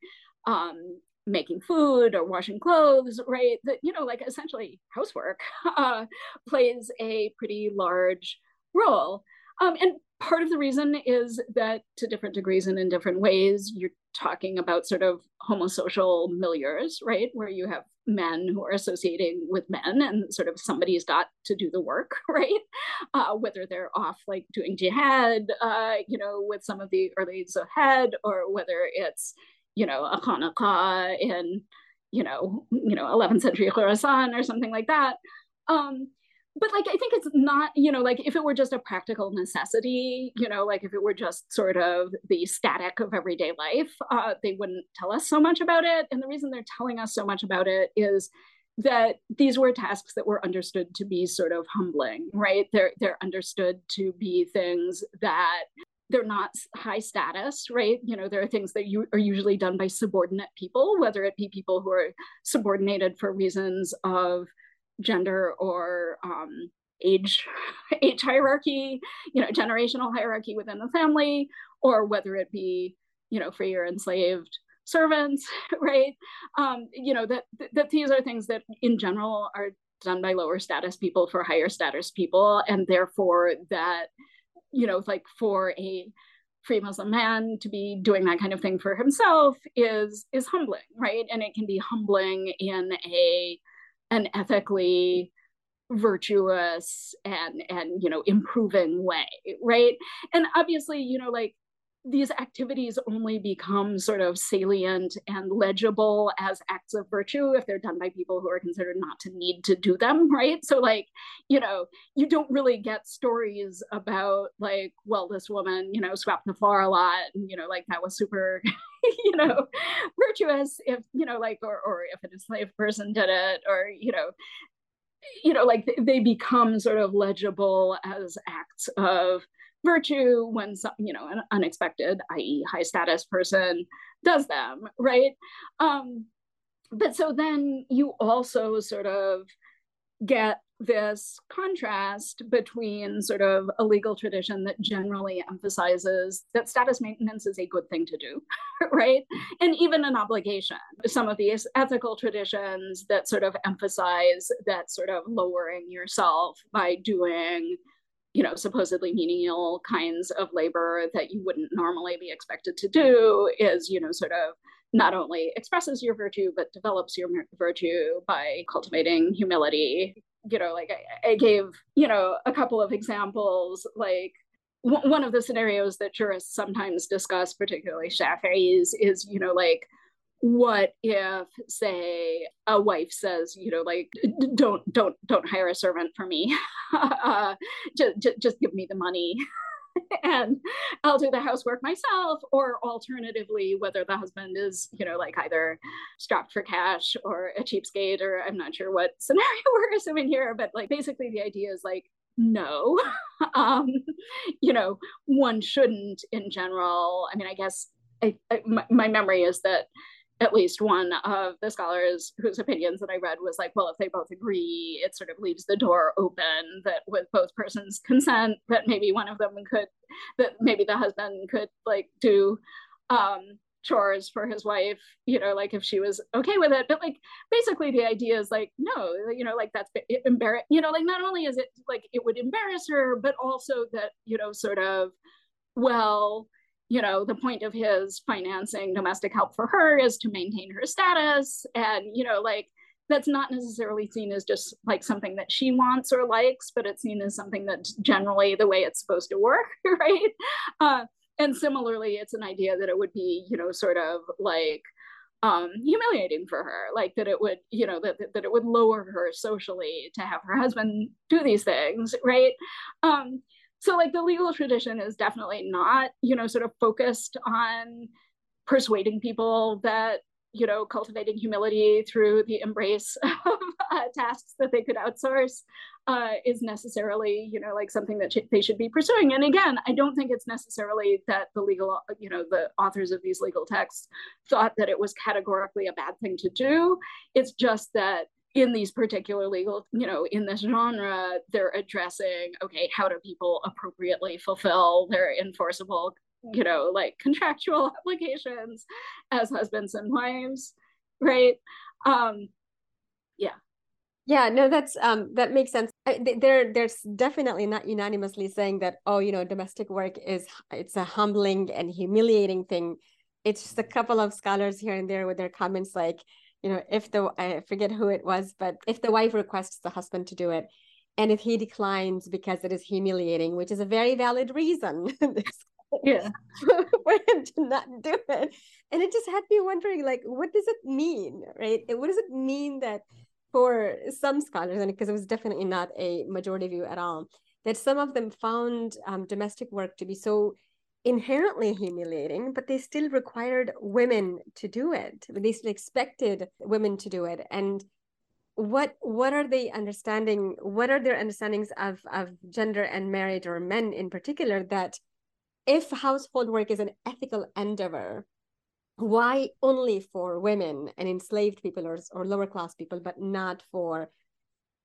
um, making food or washing clothes, right? That, you know, like essentially housework uh, plays a pretty large role. Um, and part of the reason is that to different degrees and in different ways, you're talking about sort of homosocial milieus, right? Where you have men who are associating with men and sort of somebody's got to do the work, right? Uh, whether they're off like doing jihad, uh, you know, with some of the early Zuhad, or whether it's, you know, a Khanaqah in, you know, you know, 11th century Khorasan or something like that. Um, but like i think it's not you know like if it were just a practical necessity you know like if it were just sort of the static of everyday life uh, they wouldn't tell us so much about it and the reason they're telling us so much about it is that these were tasks that were understood to be sort of humbling right they're they're understood to be things that they're not high status, right? You know, there are things that you are usually done by subordinate people, whether it be people who are subordinated for reasons of gender or um, age age hierarchy, you know, generational hierarchy within the family, or whether it be, you know, free or enslaved servants, right? Um, you know, that that these are things that in general are done by lower status people for higher status people, and therefore that, you know, like for a free Muslim man to be doing that kind of thing for himself is is humbling, right? And it can be humbling in a an ethically virtuous and and you know improving way right? And obviously you know like these activities only become sort of salient and legible as acts of virtue if they're done by people who are considered not to need to do them, right? So, like, you know, you don't really get stories about, like, well, this woman, you know, swept the floor a lot, and, you know, like that was super, you know, virtuous if, you know, like, or, or if an enslaved person did it, or, you know, you know, like they become sort of legible as acts of virtue when some, you know, an unexpected, i.e., high status person does them, right? Um, but so then you also sort of get this contrast between sort of a legal tradition that generally emphasizes that status maintenance is a good thing to do, right? And even an obligation. Some of these ethical traditions that sort of emphasize that sort of lowering yourself by doing you know supposedly menial kinds of labor that you wouldn't normally be expected to do is you know sort of not only expresses your virtue but develops your virtue by cultivating humility. You know like I, I gave you know a couple of examples like w- one of the scenarios that jurists sometimes discuss particularly Shafi'is is you know like what if say a wife says you know like don't don't don't hire a servant for me. Uh, just, just, just give me the money. And I'll do the housework myself, or alternatively, whether the husband is, you know, like either strapped for cash or a cheapskate, or I'm not sure what scenario we're assuming here, but like basically the idea is like, no, um, you know, one shouldn't in general. I mean, I guess I, I, my, my memory is that at least one of the scholars whose opinions that I read was like, well, if they both agree, it sort of leaves the door open that with both persons' consent, that maybe one of them could, that maybe the husband could like do um, chores for his wife, you know, like if she was okay with it. But like basically the idea is like, no, you know, like that's embarrassing, you know, like not only is it like it would embarrass her, but also that, you know, sort of, well, you know the point of his financing domestic help for her is to maintain her status. And you know like that's not necessarily seen as just like something that she wants or likes but it's seen as something that's generally the way it's supposed to work right? Uh, and similarly it's an idea that it would be you know sort of like um, humiliating for her like that it would you know that, that it would lower her socially to have her husband do these things right? Um, so like the legal tradition is definitely not you know sort of focused on persuading people that you know cultivating humility through the embrace of uh, tasks that they could outsource uh, is necessarily you know like something that sh- they should be pursuing. And again i don't think it's necessarily that the legal you know the authors of these legal texts thought that it was categorically a bad thing to do. It's just that in these particular legal, you know, in this genre, they're addressing, okay, how do people appropriately fulfill their enforceable, you know, like contractual obligations as husbands and wives, right? Um, yeah. Yeah, no, that's um that makes sense. There, there's definitely not unanimously saying that oh, you know, domestic work is it's a humbling and humiliating thing. It's just a couple of scholars here and there with their comments like, you know, if the I forget who it was, but if the wife requests the husband to do it, and if he declines because it is humiliating, which is a very valid reason, yeah, for him to not do it, and it just had me wondering, like, what does it mean, right? What does it mean that for some scholars, and because it was definitely not a majority view at all, that some of them found um, domestic work to be so inherently humiliating, but they still required women to do it. They still expected women to do it. And what what are they understanding? What are their understandings of of gender and marriage or men in particular that if household work is an ethical endeavor, why only for women and enslaved people or, or lower class people, but not for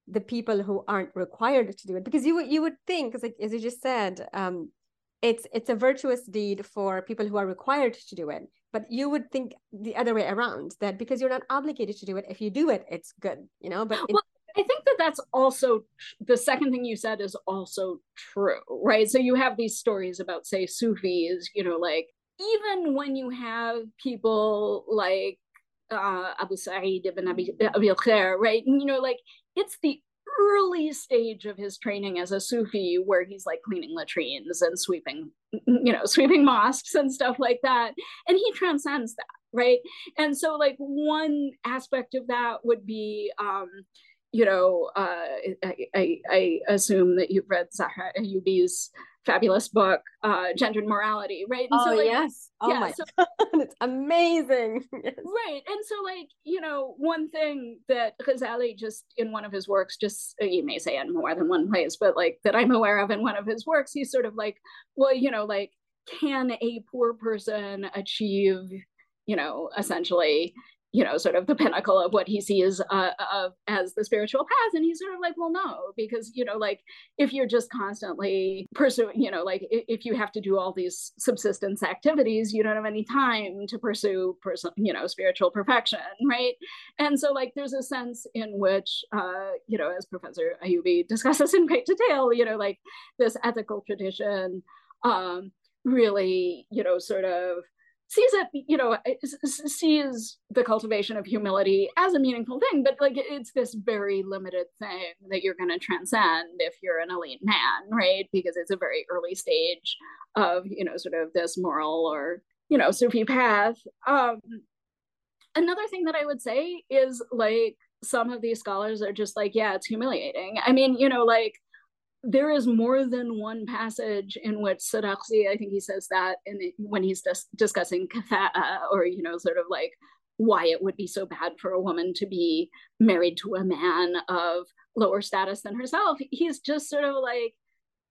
the people who aren't required to do it? Because you would you would think, as, like, as you just said, um, it's it's a virtuous deed for people who are required to do it but you would think the other way around that because you're not obligated to do it if you do it it's good you know but well, i think that that's also the second thing you said is also true right so you have these stories about say sufis you know like even when you have people like uh, Abu Sa'id ibn Abi, Abi Khair, right? And, you know, like it's the early stage of his training as a Sufi where he's like cleaning latrines and sweeping, you know, sweeping mosques and stuff like that. And he transcends that, right? And so, like, one aspect of that would be, um, you know, uh, I, I, I, assume that you've read Zahra Ayubi's fabulous book, uh, Gendered Morality, right? And oh, so, like, yes. Oh, yeah, my so, God. It's amazing. Yes. Right. And so, like, you know, one thing that Ghazali just in one of his works, just uh, you may say in more than one place, but like that I'm aware of in one of his works, he's sort of like, well, you know, like, can a poor person achieve, you know, essentially you know sort of the pinnacle of what he sees uh, of as the spiritual path. And he's sort of like well no because you know like if you're just constantly pursuing you know like if you have to do all these subsistence activities you don't have any time to pursue person you know spiritual perfection right? And so like there's a sense in which uh you know as professor ayubi discusses in great detail you know like this ethical tradition um really you know sort of sees it you know sees the cultivation of humility as a meaningful thing but like it's this very limited thing that you're going to transcend if you're an elite man right? Because it's a very early stage of you know sort of this moral or you know sufi path. Um another thing that i would say is like some of these scholars are just like yeah it's humiliating. I mean you know like there is more than one passage in which Sarakhsi, I think he says that in the, when he's dis- discussing kafa'a or, you know, sort of like why it would be so bad for a woman to be married to a man of lower status than herself. He's just sort of like,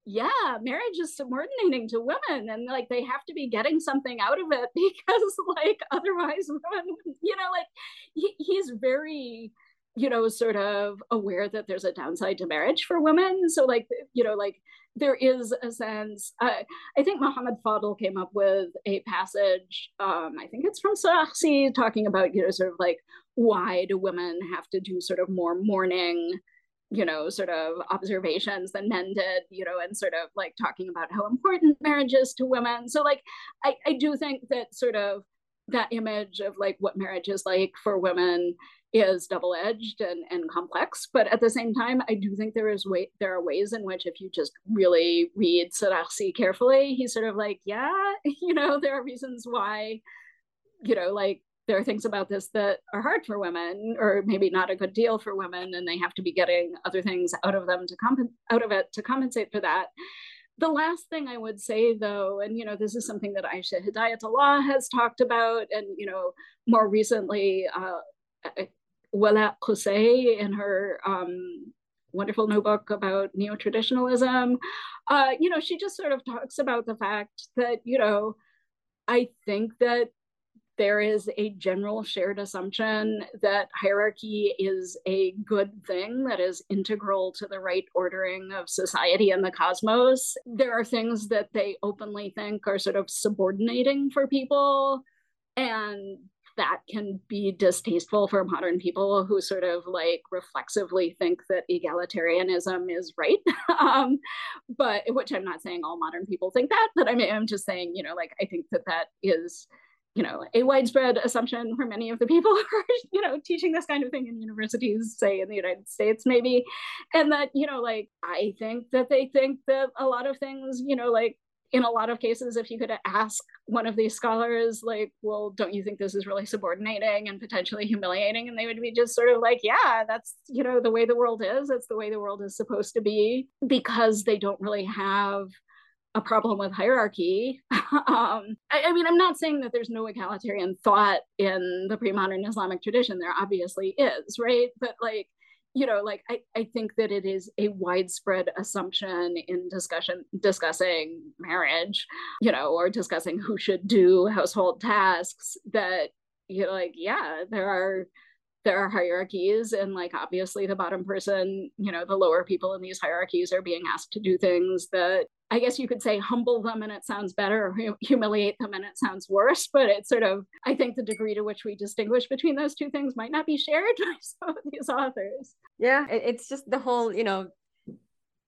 yeah, marriage is subordinating to women and like they have to be getting something out of it because like otherwise women, you know, like he, he's very you know, sort of aware that there's a downside to marriage for women. So, like, you know, like there is a sense. Uh, I think Muhammad Fadel came up with a passage. Um, I think it's from Sarakhsi talking about, you know, sort of like why do women have to do sort of more mourning, you know, sort of observations than men did, you know, and sort of like talking about how important marriage is to women. So, like, I, I do think that sort of that image of like what marriage is like for women is double-edged and, and complex but at the same time i do think there is way there are ways in which if you just really read Sarakhsi carefully he's sort of like yeah you know there are reasons why you know like there are things about this that are hard for women or maybe not a good deal for women and they have to be getting other things out of them to comp- out of it to compensate for that. The last thing I would say, though, and you know, this is something that Aysha Hidayatullah has talked about, and you know, more recently, uh, Walaa Quisay in her um, wonderful new book about neo-traditionalism, uh, you know, she just sort of talks about the fact that, you know, I think that there is a general shared assumption that hierarchy is a good thing that is integral to the right ordering of society and the cosmos. There are things that they openly think are sort of subordinating for people. And that can be distasteful for modern people who sort of like reflexively think that egalitarianism is right. um, but which I'm not saying all modern people think that, but I mean, I'm just saying, you know, like I think that that is you know a widespread assumption for many of the people who are you know teaching this kind of thing in universities say in the united states maybe and that you know like i think that they think that a lot of things you know like in a lot of cases, if you could ask one of these scholars, like, well, don't you think this is really subordinating and potentially humiliating? And they would be just sort of like, yeah, that's, you know, the way the world is. It's the way the world is supposed to be because they don't really have a problem with hierarchy. um, I, I, mean, I'm not saying that there's no egalitarian thought in the pre modern Islamic tradition. There obviously is, right? But like, you know, like I, I think that it is a widespread assumption in discussion discussing marriage, you know, or discussing who should do household tasks that you know, like, yeah, there are there are hierarchies and like obviously the bottom person you know the lower people in these hierarchies are being asked to do things that i guess you could say humble them and it sounds better or humiliate them and it sounds worse but it's sort of i think the degree to which we distinguish between those two things might not be shared by some of these authors. Yeah it's just the whole you know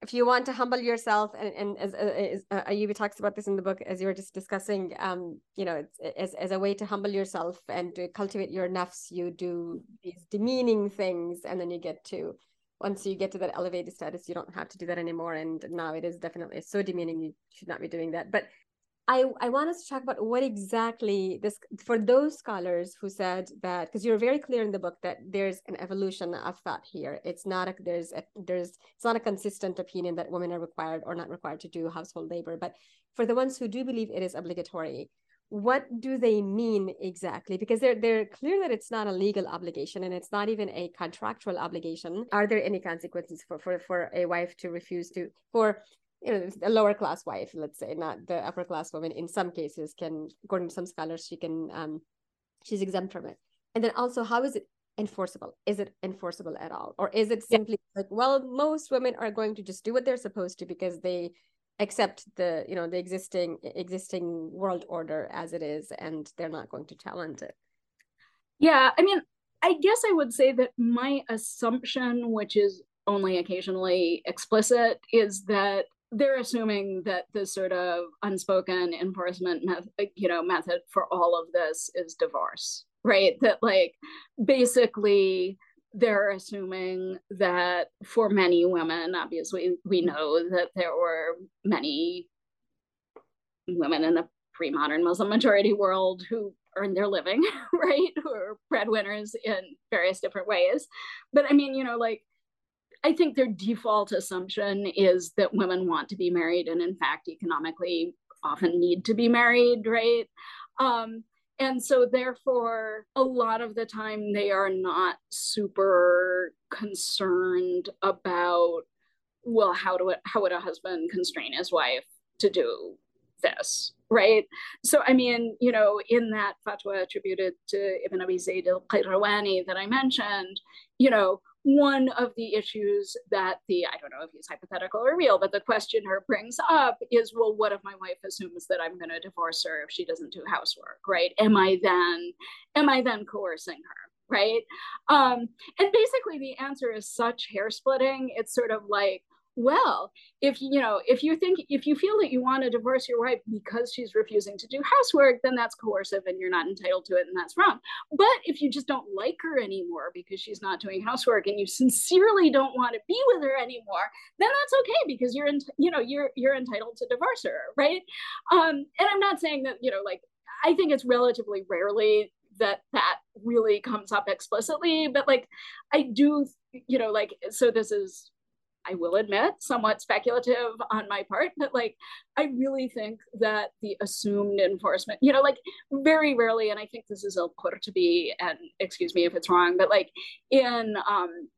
if you want to humble yourself and, and as, as uh, Ayubi talks about this in the book as you were just discussing um you know as, as a way to humble yourself and to cultivate your nafs you do these demeaning things and then you get to once you get to that elevated status, you don't have to do that anymore. And now it is definitely so demeaning. You should not be doing that. But I, I want us to talk about what exactly this for those scholars who said that because you're very clear in the book that there's an evolution of thought here. It's not a there's a there's it's not a consistent opinion that women are required or not required to do household labor. But for the ones who do believe it is obligatory, what do they mean exactly? Because they're they're clear that it's not a legal obligation and it's not even a contractual obligation. Are there any consequences for for, for a wife to refuse to for you know a lower class wife let's say not the upper class woman in some cases can according to some scholars she can um she's exempt from it. And then also how is it enforceable? Is it enforceable at all? Or is it simply yeah. like well most women are going to just do what they're supposed to because they accept the you know the existing existing world order as it is and they're not going to challenge it. Yeah i mean i guess i would say that my assumption which is only occasionally explicit is that they're assuming that the sort of unspoken enforcement method you know method for all of this is divorce right? That like basically they're assuming that for many women, obviously, we know that there were many women in the pre modern Muslim majority world who earned their living, right? Who are breadwinners in various different ways. But I mean, you know, like, I think their default assumption is that women want to be married and, in fact, economically often need to be married, right? Um, and so therefore a lot of the time they are not super concerned about well how do it how would a husband constrain his wife to do this right? So i mean you know in that fatwa attributed to ibn abi zayd al-qayrawani that i mentioned you know one of the issues that the i don't know if he's hypothetical or real but the questioner brings up is well what if my wife assumes that i'm going to divorce her if she doesn't do housework right? Am i then am i then coercing her right? Um and basically the answer is such hair splitting. It's sort of like well if you know if you think if you feel that you want to divorce your wife because she's refusing to do housework then that's coercive and you're not entitled to it and that's wrong. But if you just don't like her anymore because she's not doing housework and you sincerely don't want to be with her anymore then that's okay because you're in, you know you're you're entitled to divorce her right? Um and i'm not saying that you know like i think it's relatively rarely that that really comes up explicitly but like i do you know like so this is I will admit, somewhat speculative on my part, but like I really think that the assumed enforcement, you know, like very rarely, and I think this is a Qurtubi, and excuse me if it's wrong, but like in um,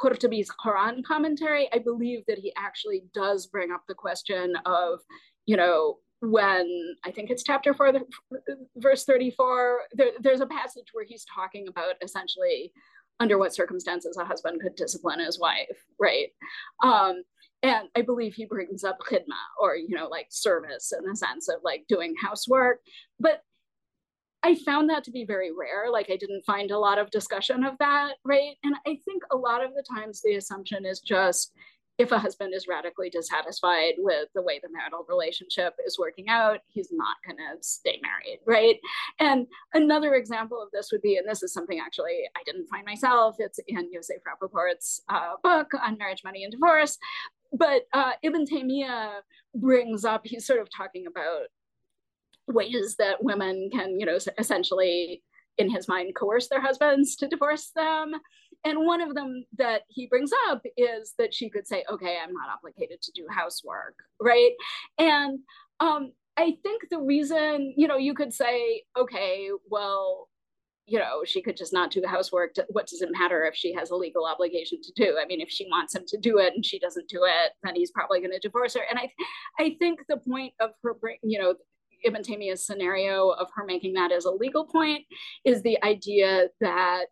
Qurtubi's Quran commentary, I believe that he actually does bring up the question of, you know, when I think it's chapter four, verse 34, there, there's a passage where he's talking about essentially under what circumstances a husband could discipline his wife, right? Um, and I believe he brings up khidma or, you know, like service in the sense of like doing housework. But I found that to be very rare. Like I didn't find a lot of discussion of that, right? And I think a lot of the times the assumption is just if a husband is radically dissatisfied with the way the marital relationship is working out, he's not going to stay married, right? And another example of this would be, and this is something actually I didn't find myself, it's in Yossef Rapoport's uh, book on marriage, money, and divorce. But uh, Ibn Taymiyyah brings up, he's sort of talking about ways that women can, you know, essentially in his mind coerce their husbands to divorce them. And one of them that he brings up is that she could say okay i'm not obligated to do housework right? And um, i think the reason you know you could say okay well you know she could just not do the housework. What does it matter if she has a legal obligation to do? I mean if she wants him to do it and she doesn't do it then he's probably going to divorce her. And i i think the point of her you know Ibn Taymiyyah's scenario of her making that as a legal point is the idea that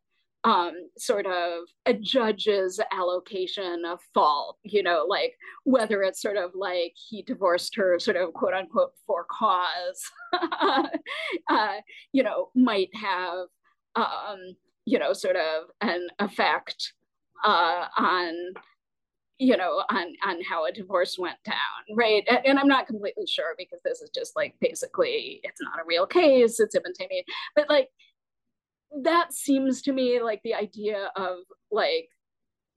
um, sort of a judge's allocation of fault, you know, like whether it's sort of like he divorced her sort of quote unquote for cause, uh, you know, might have, um, you know, sort of an effect uh, on you know on on how a divorce went down right and, and, i'm not completely sure because this is just like basically it's not a real case it's ibn taymiyyah but like that seems to me like the idea of like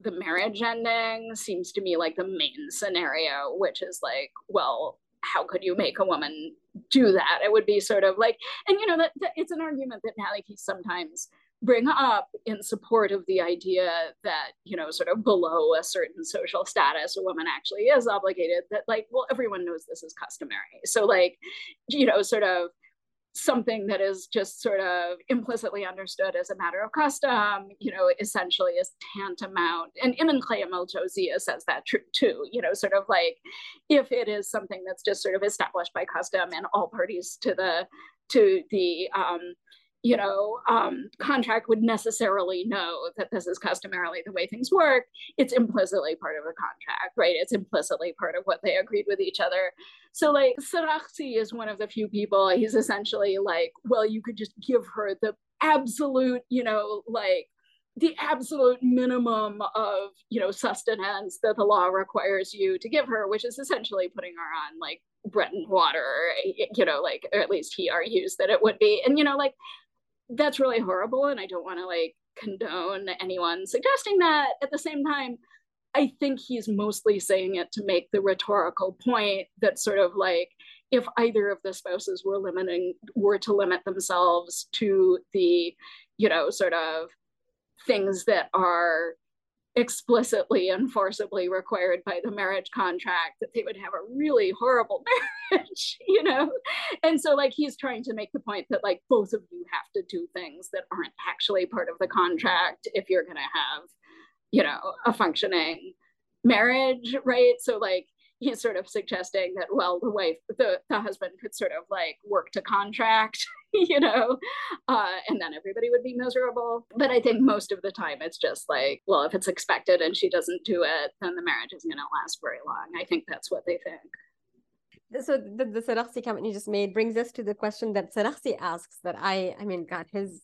the marriage ending seems to me like the main scenario, which is like, well, how could you make a woman do that? It would be sort of like, and you know, that, that it's an argument that Maliki sometimes bring up in support of the idea that you know sort of below a certain social status a woman actually is obligated that like well everyone knows this is customary so like you know sort of something that is just sort of implicitly understood as a matter of custom, you know, essentially is tantamount. And Ibn Qayyim al-Jawziyah says that too, you know, sort of like if it is something that's just sort of established by custom and all parties to the to the um, you know, um, contract would necessarily know that this is customarily the way things work. It's implicitly part of the contract, right? It's implicitly part of what they agreed with each other. So, like, Sarakhsi is one of the few people, he's essentially like, well, you could just give her the absolute, you know, like, the absolute minimum of you know sustenance that the law requires you to give her which is essentially putting her on like bread and water you know like or at least he argues that it would be and you know like that's really horrible and i don't want to like condone anyone suggesting that. At the same time i think he's mostly saying it to make the rhetorical point that sort of like if either of the spouses were limiting were to limit themselves to the you know sort of things that are explicitly and forcibly required by the marriage contract that they would have a really horrible marriage you know? And so like he's trying to make the point that like both of you have to do things that aren't actually part of the contract if you're going to have you know a functioning marriage right? So like he's sort of suggesting that well the wife the, the husband could sort of like work to contract you know? Uh, and then everybody would be miserable. But i think most of the time it's just like well if it's expected and she doesn't do it then the marriage isn't going to last very long. I think that's what they think. So the, the Sarakhsi comment you just made brings us to the question that Sarakhsi asks that I I mean God his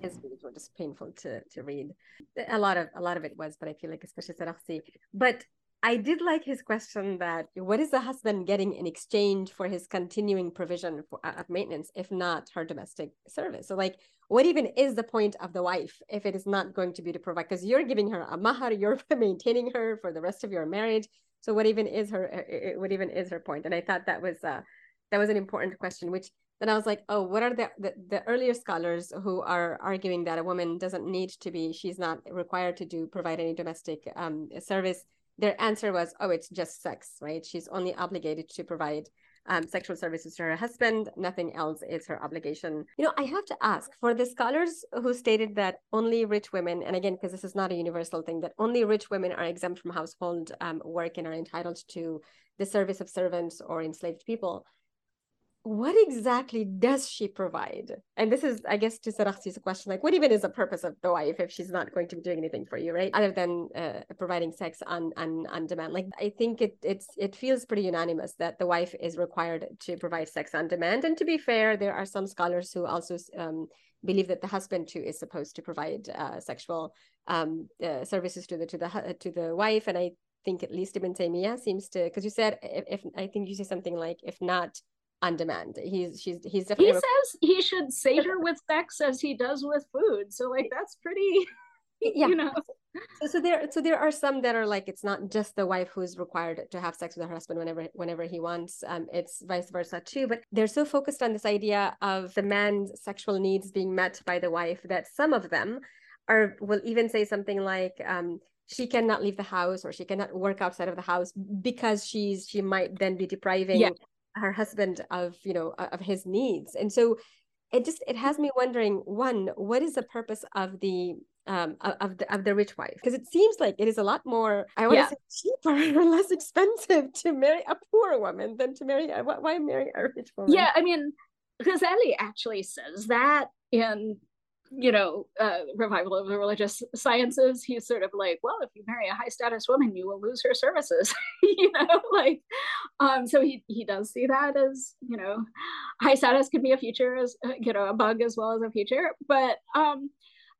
his views were just painful to to read. A lot of a lot of it was but I feel like especially Sarakhsi but I did like his question that what is the husband getting in exchange for his continuing provision for, uh, of maintenance, if not her domestic service? So, like, what even is the point of the wife if it is not going to be to provide? Because you're giving her a mahar, you're maintaining her for the rest of your marriage. So, what even is her? Uh, uh, what even is her point? And I thought that was uh, that was an important question, which then I was like, oh, what are the, the, the earlier scholars who are arguing that a woman doesn't need to be, she's not required to do provide any domestic um, service their answer was, oh, it's just sex, right? She's only obligated to provide um, sexual services to her husband. Nothing else is her obligation. You know, I have to ask for the scholars who stated that only rich women, and again, because this is not a universal thing, that only rich women are exempt from household um, work and are entitled to the service of servants or enslaved people what exactly does she provide? And this is, I guess, to Sarakhsi's question, like, what even is the purpose of the wife if she's not going to be doing anything for you, right? Other than uh, providing sex on, on on demand. Like, I think it it's it feels pretty unanimous that the wife is required to provide sex on demand. And to be fair, there are some scholars who also um, believe that the husband too is supposed to provide uh, sexual um, uh, services to the to the to the wife. And I think at least Ibn Taymiyyah seems to, because you said if, if I think you say something like, if not on demand. He's she's he's definitely. He says he should savor with sex as he does with food. So like that's pretty. yeah. You know. So, so there so there are some that are like it's not just the wife who's required to have sex with her husband whenever whenever he wants um it's vice versa too but they're so focused on this idea of the man's sexual needs being met by the wife that some of them are will even say something like um she cannot leave the house or she cannot work outside of the house because she's she might then be depriving yeah her husband of you know of his needs. And so it just it has me wondering one what is the purpose of the um of the of the rich wife? Because it seems like it is a lot more i want to yeah. say cheaper or less expensive to marry a poor woman than to marry a, why marry a rich woman? Yeah i mean Ghazali actually says that in you know, uh, revival of the religious sciences, he's sort of like, well, if you marry a high status woman, you will lose her services, you know, like, um, so he he does see that as, you know, high status can be a future as, uh, you know, a bug as well as a future. But um,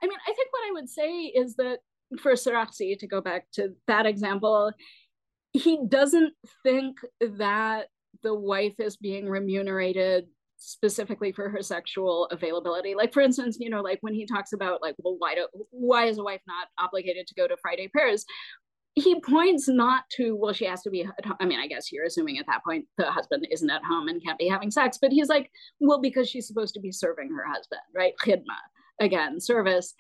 I mean, I think what I would say is that for Sarakhsi, to go back to that example, he doesn't think that the wife is being remunerated specifically for her sexual availability. Like for instance, you know, like when he talks about like, well, why do why is a wife not obligated to go to Friday prayers? He points not to, well, she has to be I mean, I guess you're assuming at that point the husband isn't at home and can't be having sex, but he's like, well, because she's supposed to be serving her husband, right? Khidma, again, service.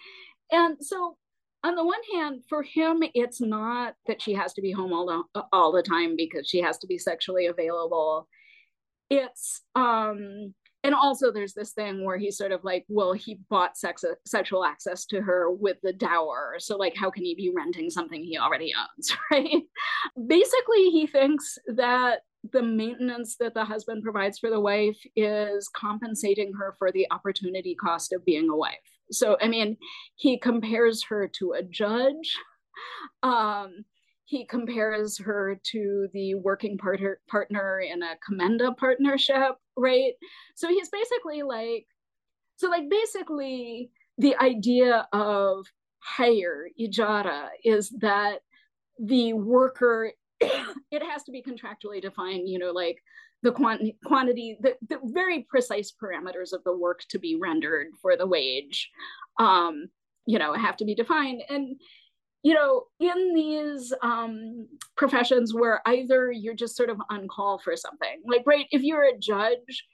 And so on the one hand, for him, it's not that she has to be home all the all the time because she has to be sexually available. It's um and also there's this thing where he's sort of like, well, he bought sex sexual access to her with the dower. So like how can he be renting something he already owns, right? Basically, he thinks that the maintenance that the husband provides for the wife is compensating her for the opportunity cost of being a wife so, I mean, he compares her to a judge. Um, he compares her to the working partner partner in a commenda partnership, right? So he's basically like, so like basically the idea of hire ijara is that the worker it has to be contractually defined you know like the quantity, quantity the, the very precise parameters of the work to be rendered for the wage, um, you know, have to be defined. And, you know, in these um, professions where either you're just sort of on call for something, like, right, if you're a judge,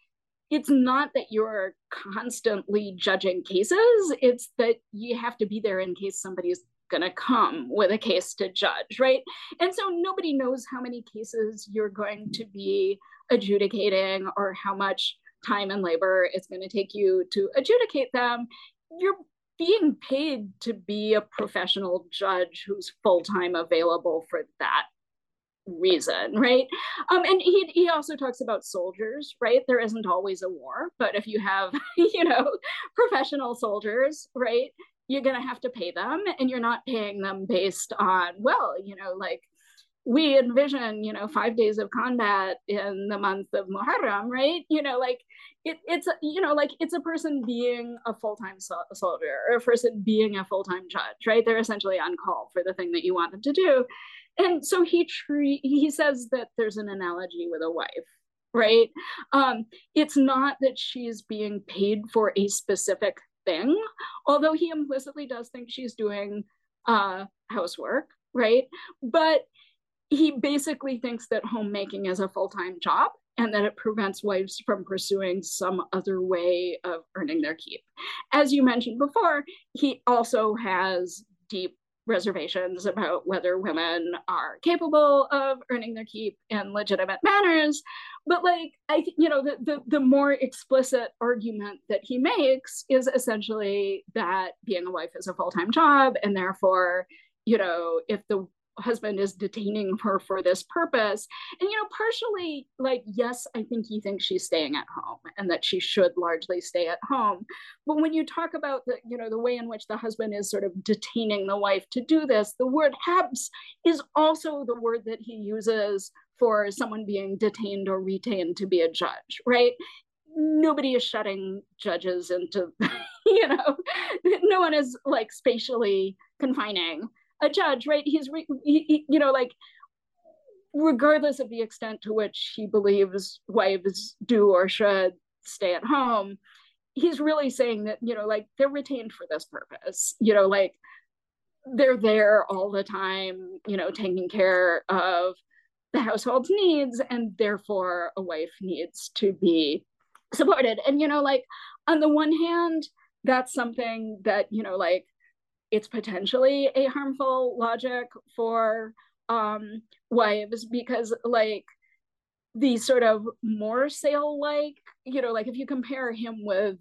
it's not that you're constantly judging cases, it's that you have to be there in case somebody's going to come with a case to judge, right? And so nobody knows how many cases you're going to be adjudicating or how much time and labor it's going to take you to adjudicate them. You're being paid to be a professional judge who's full time available for that reason, right? Um, and he he also talks about soldiers, right? There isn't always a war, but if you have, you know, professional soldiers, right, you're gonna have to pay them, and you're not paying them based on, well, you know, like we envision, you know, five days of combat in the month of Muharram, right? You know, like it, it's, you know, like it's a person being a full-time so- soldier or a person being a full-time judge, right? They're essentially on call for the thing that you want them to do. And so he tre- he says that there's an analogy with a wife, right? Um, it's not that she's being paid for a specific thing, although he implicitly does think she's doing uh, housework, right? But he basically thinks that homemaking is a full-time job and that it prevents wives from pursuing some other way of earning their keep. As you mentioned before, he also has deep reservations about whether women are capable of earning their keep in legitimate manners. But like I you know, the, the the more explicit argument that he makes is essentially that being a wife is a full-time job and therefore you know if the husband is detaining her for this purpose. And, you know, partially like, yes, I think he thinks she's staying at home and that she should largely stay at home. But when you talk about the, you know, the way in which the husband is sort of detaining the wife to do this, the word habs is also the word that he uses for someone being detained or retained to be a judge, right? Nobody is shutting judges into, you know, no one is like spatially confining a judge, right? He's, re- he, he, you know, like, regardless of the extent to which he believes wives do or should stay at home, he's really saying that, you know, like they're retained for this purpose, you know, like they're there all the time, you know, taking care of the household's needs, and therefore a wife needs to be supported. And, you know, like on the one hand, that's something that, you know, like it's potentially a harmful logic for um, wives because like the sort of more sale like you know like if you compare him with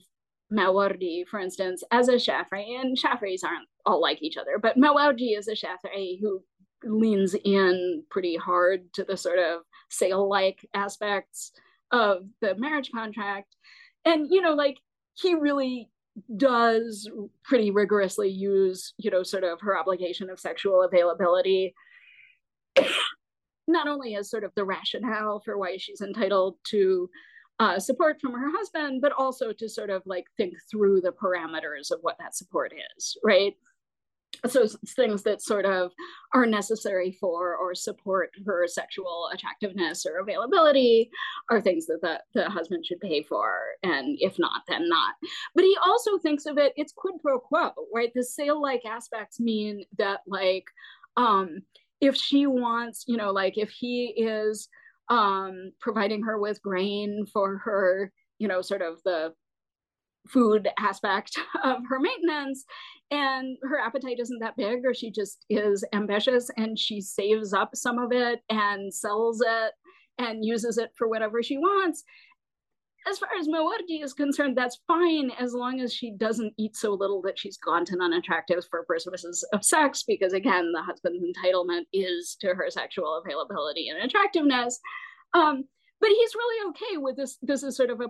Mawardi, for instance, as a Shafi'i, and Shafi'is aren't all like each other, but Mawardi is a Shafi'i who leans in pretty hard to the sort of sale like aspects of the marriage contract. And, you know, like he really does pretty rigorously use, you know, sort of her obligation of sexual availability, not only as sort of the rationale for why she's entitled to uh, support from her husband, but also to sort of like think through the parameters of what that support is, right? So things that sort of are necessary for or support her sexual attractiveness or availability are things that the, the husband should pay for and if not then not. But he also thinks of it it's quid pro quo right? The sale like aspects mean that like um if she wants you know like if he is um providing her with grain for her you know sort of the food aspect of her maintenance and her appetite isn't that big or she just is ambitious and she saves up some of it and sells it and uses it for whatever she wants as far as Mawardi is concerned, that's fine as long as she doesn't eat so little that she's gaunt and unattractive for purposes of sex, because again, the husband's entitlement is to her sexual availability and attractiveness. Um, but he's really okay with this. This is sort of a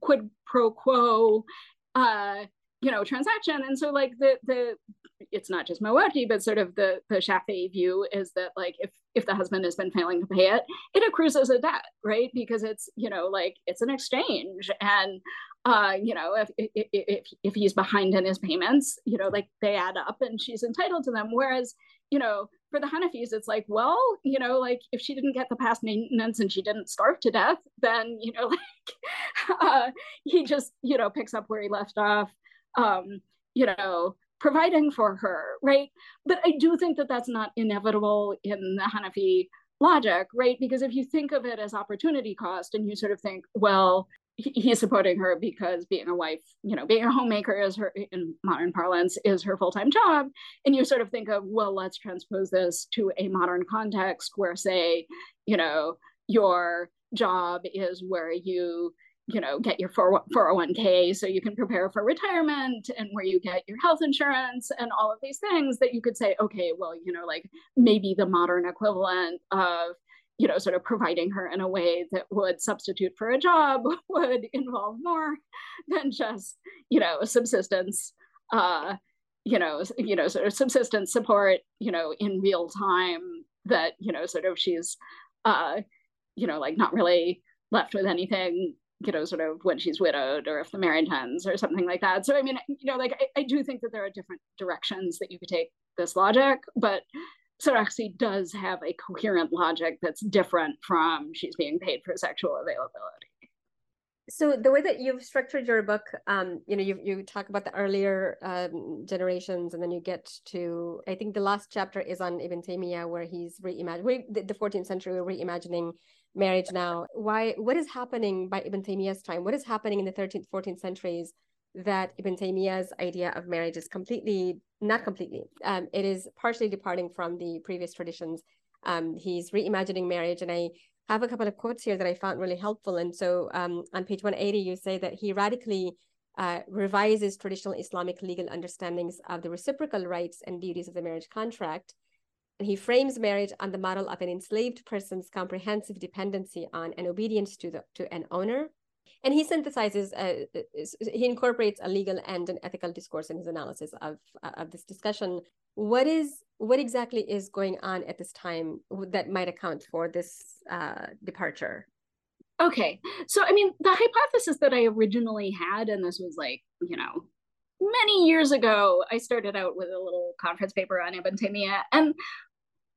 quid pro quo, uh, you know, transaction. And so, like the the it's not just Mawardi, but sort of the the Shafi'i view is that like if if the husband has been failing to pay it, it accrues as a debt, right? Because it's you know like it's an exchange, and uh, you know if, if if if he's behind in his payments, you know like they add up, and she's entitled to them. Whereas you know for the Hanafis, it's like, well, you know, like if she didn't get the past maintenance and she didn't starve to death, then, you know, like uh, he just, you know, picks up where he left off, um, you know, providing for her, right? But I do think that that's not inevitable in the Hanafi logic, right? Because if you think of it as opportunity cost and you sort of think, well, he's supporting her because being a wife, you know, being a homemaker is her, in modern parlance, is her full time job. And you sort of think of, well, let's transpose this to a modern context where, say, you know, your job is where you, you know, get your 401k so you can prepare for retirement and where you get your health insurance and all of these things that you could say, okay, well, you know, like maybe the modern equivalent of you know, sort of providing her in a way that would substitute for a job would involve more than just, you know, subsistence, uh, you know, you know, sort of subsistence support, you know, in real time that, you know, sort of she's, uh, you know, like not really left with anything, you know, sort of when she's widowed or if the marriage ends or something like that. So, I mean, you know, like I, I do think that there are different directions that you could take this logic, but Sarakhsi does have a coherent logic that's different from she's being paid for sexual availability. So the way that you've structured your book, um, you know, you you talk about the earlier um, generations, and then you get to, I think the last chapter is on Ibn Taymiyyah, where he's reimagining the, the 14th century, reimagining marriage now. Why? What is happening by Ibn Taymiyyah's time? What is happening in the 13th, 14th centuries that Ibn Taymiyyah's idea of marriage is completely, not completely, um, it is partially departing from the previous traditions. Um, he's reimagining marriage. And I have a couple of quotes here that I found really helpful. And so um, on page 180, you say that he radically uh, revises traditional Islamic legal understandings of the reciprocal rights and duties of the marriage contract. And he frames marriage on the model of an enslaved person's comprehensive dependency on and obedience to, the, to an owner and he synthesizes uh, he incorporates a legal and an ethical discourse in his analysis of uh, of this discussion. What is what exactly is going on at this time that might account for this uh, departure? Okay. So i mean the hypothesis that i originally had and this was like you know many years ago i started out with a little conference paper on ibn taymiyyah and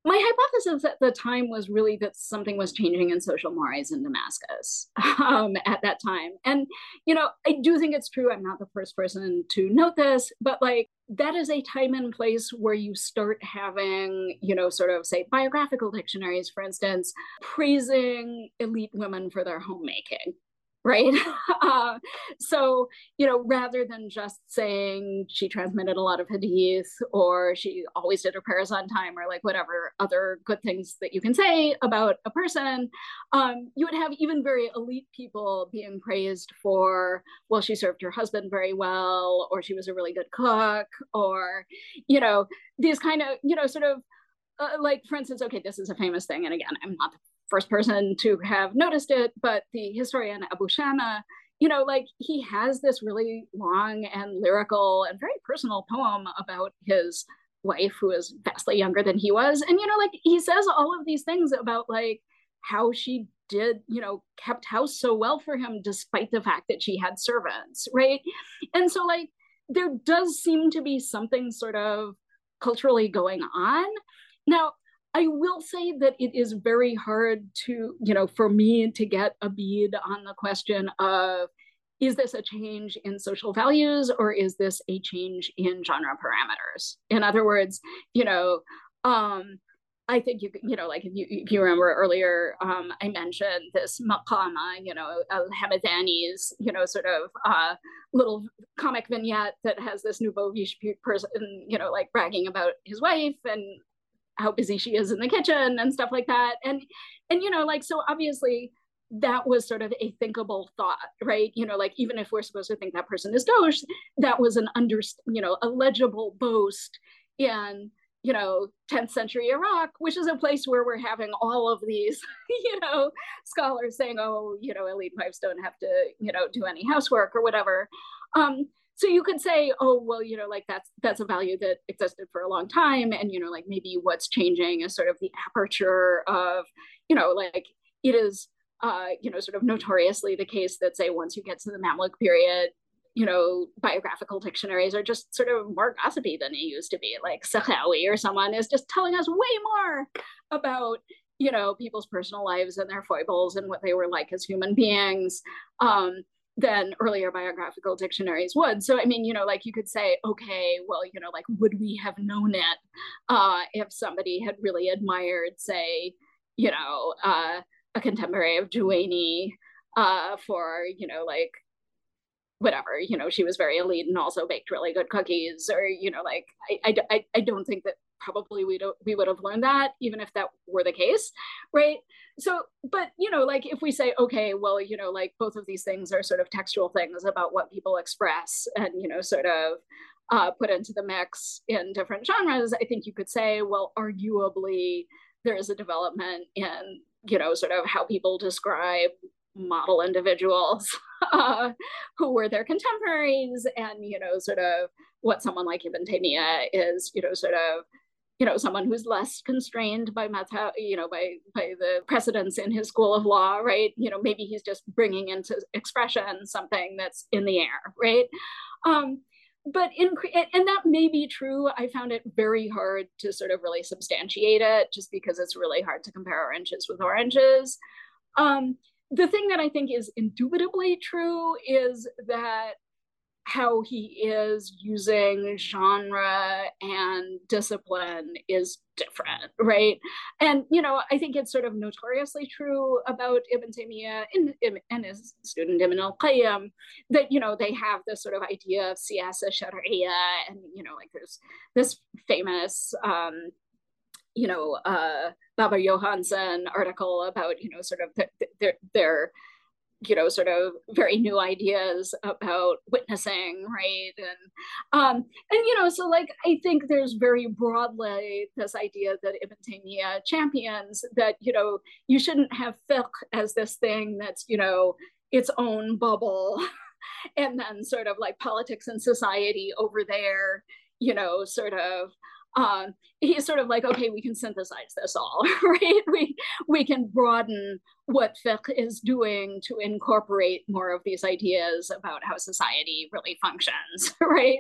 my hypothesis at the time was really that something was changing in social mores in Damascus um, at that time. And, you know, I do think it's true. I'm not the first person to note this, but like that is a time and place where you start having, you know, sort of say biographical dictionaries, for instance, praising elite women for their homemaking right? uh, so, you know, rather than just saying she transmitted a lot of hadith or she always did her prayers on time or like whatever other good things that you can say about a person, um, you would have even very elite people being praised for, well, she served her husband very well, or she was a really good cook, or, you know, these kind of, you know, sort of uh, like for instance okay this is a famous thing and again i'm not the first person to have noticed it, but the historian Abu Shama, you know, like he has this really long and lyrical and very personal poem about his wife who is vastly younger than he was. And, you know, like he says all of these things about like how she did, you know, kept house so well for him despite the fact that she had servants, right? And so, like, there does seem to be something sort of culturally going on. Now, I will say that it is very hard to, you know, for me to get a bead on the question of is this a change in social values or is this a change in genre parameters? In other words, you know, um, I think you you know like if you if you remember earlier um, I mentioned this maqama you know Al Hamadani's you know sort of uh, little comic vignette that has this nouveau riche person you know like bragging about his wife and how busy she is in the kitchen and stuff like that. And and you know like so obviously that was sort of a thinkable thought right? You know like even if we're supposed to think that person is doge that was an under you know a legible boast in you know 10th century iraq which is a place where we're having all of these you know scholars saying oh you know elite wives don't have to you know do any housework or whatever. Um so you could say oh well you know like that's that's a value that existed for a long time and you know like maybe what's changing is sort of the aperture of you know like it is uh, you know, sort of notoriously the case that say once you get to the Mamluk period, you know, biographical dictionaries are just sort of more gossipy than they used to be. Like Sakhawi or someone is just telling us way more about, you know, people's personal lives and their foibles and what they were like as human beings. Um, than earlier biographical dictionaries would. So, I mean, you know, like you could say, okay, well, you know, like would we have known it uh, if somebody had really admired, say, you know, uh, a contemporary of Juwayni uh, for, you know, like whatever, you know, she was very elite and also baked really good cookies or, you know, like I, I, I don't think that probably we don't we would have learned that even if that were the case right? So but you know like if we say okay well you know like both of these things are sort of textual things about what people express and you know sort of uh, put into the mix in different genres i think you could say well arguably there is a development in you know, sort of how people describe model individuals uh, who were their contemporaries and, you know, sort of what someone like Ibn Taymiyyah is, you know, sort of, you know, someone who's less constrained by meta, you know, by by the precedents in his school of law, right? You know, maybe he's just bringing into expression something that's in the air, right? Um, but in and that may be true i found it very hard to sort of really substantiate it just because it's really hard to compare oranges with oranges um, the thing that i think is indubitably true is that how he is using genre and discipline is different, right? And you know, I think it's sort of notoriously true about Ibn Taymiyyah and, and his student Ibn al-Qayyim that you know they have this sort of idea of siyasa sharia, and you know, like there's this famous. Um, you know, uh, Baber Johansen article about, you know, sort of their, their you know sort of very new ideas about witnessing right? And um and you know so like i think there's very broadly this idea that ibn taymiyyah champions that you know you shouldn't have fiqh as this thing that's you know its own bubble and then sort of like politics and society over there you know sort of um, he's sort of like, okay, we can synthesize this all, right? We we can broaden what fiqh is doing to incorporate more of these ideas about how society really functions, right?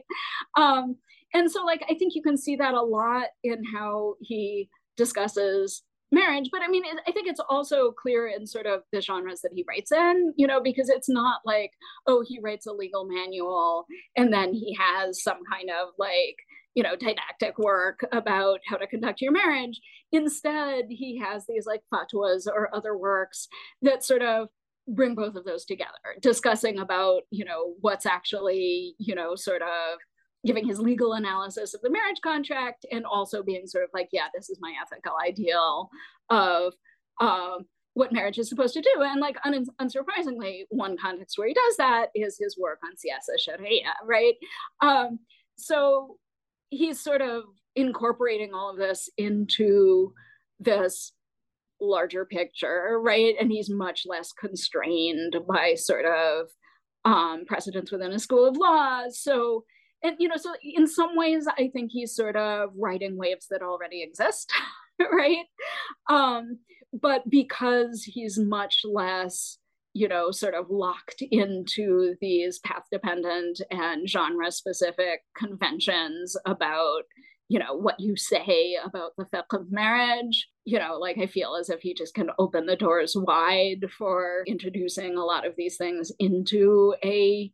Um, and so, like, I think you can see that a lot in how he discusses marriage but i mean i think it's also clear in sort of the genres that he writes in you know because it's not like oh he writes a legal manual and then he has some kind of like you know didactic work about how to conduct your marriage. Instead he has these like fatwas or other works that sort of bring both of those together discussing about you know what's actually you know sort of giving his legal analysis of the marriage contract and also being sort of like yeah this is my ethical ideal of um, what marriage is supposed to do. And like un- unsurprisingly one context where he does that is his work on siyasa sharia right? Um, so he's sort of incorporating all of this into this larger picture, right? And he's much less constrained by sort of um, precedents within a school of law. So, and you know, so in some ways, I think he's sort of riding waves that already exist, right? Um, but because he's much less you know, sort of locked into these path dependent and genre specific conventions about, you know, what you say about the fiqh of marriage. You know, like I feel as if he just can open the doors wide for introducing a lot of these things into a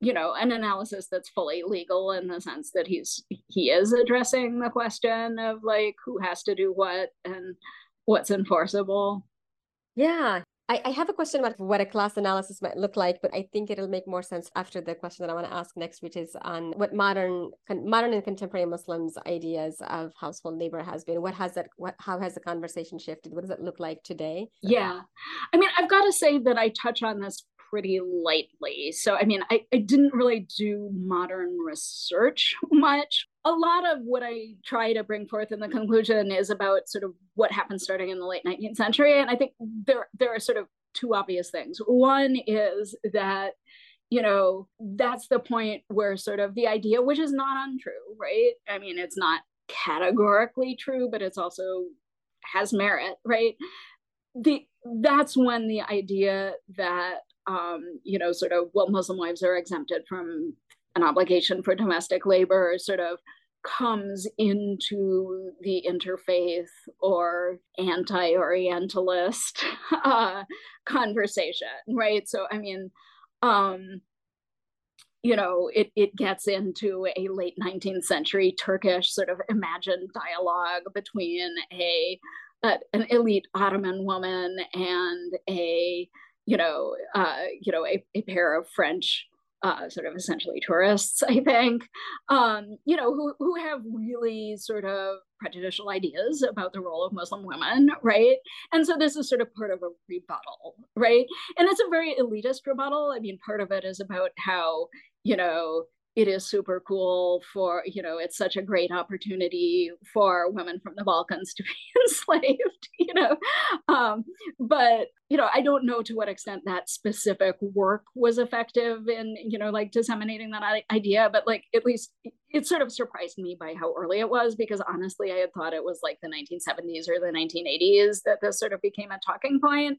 you know an analysis that's fully legal in the sense that he's he is addressing the question of like who has to do what and what's enforceable yeah I, I have a question about what a class analysis might look like, but I think it'll make more sense after the question that I want to ask next, which is on what modern modern and contemporary Muslims' ideas of household labor has been. What has that? What how has the conversation shifted? What does it look like today? Yeah, I mean, I've got to say that I touch on this pretty lightly. So, I mean, I, I didn't really do modern research much. A lot of what I try to bring forth in the conclusion is about sort of what happened starting in the late 19th century. And I think there, there are sort of two obvious things. One is that you know that's the point where sort of the idea which is not untrue right i mean it's not categorically true but it's also has merit right the that's when the idea that um, you know, sort of, well, Muslim wives are exempted from an obligation for domestic labor, sort of comes into the interfaith or anti-orientalist uh, conversation right? So i mean um you know it, it gets into a late 19th century turkish sort of imagined dialogue between a, a an elite ottoman woman and a you know, uh, you know, a, a pair of French uh, sort of essentially tourists, I think, um, you know, who, who have really sort of prejudicial ideas about the role of Muslim women, right? And so this is sort of part of a rebuttal, right? And it's a very elitist rebuttal. I mean, part of it is about how, you know, it is super cool for you know it's such a great opportunity for women from the balkans to be enslaved you know? Um, but you know i don't know to what extent that specific work was effective in you know like disseminating that idea but like at least it sort of surprised me by how early it was because honestly i had thought it was like the 1970s or the 1980s that this sort of became a talking point.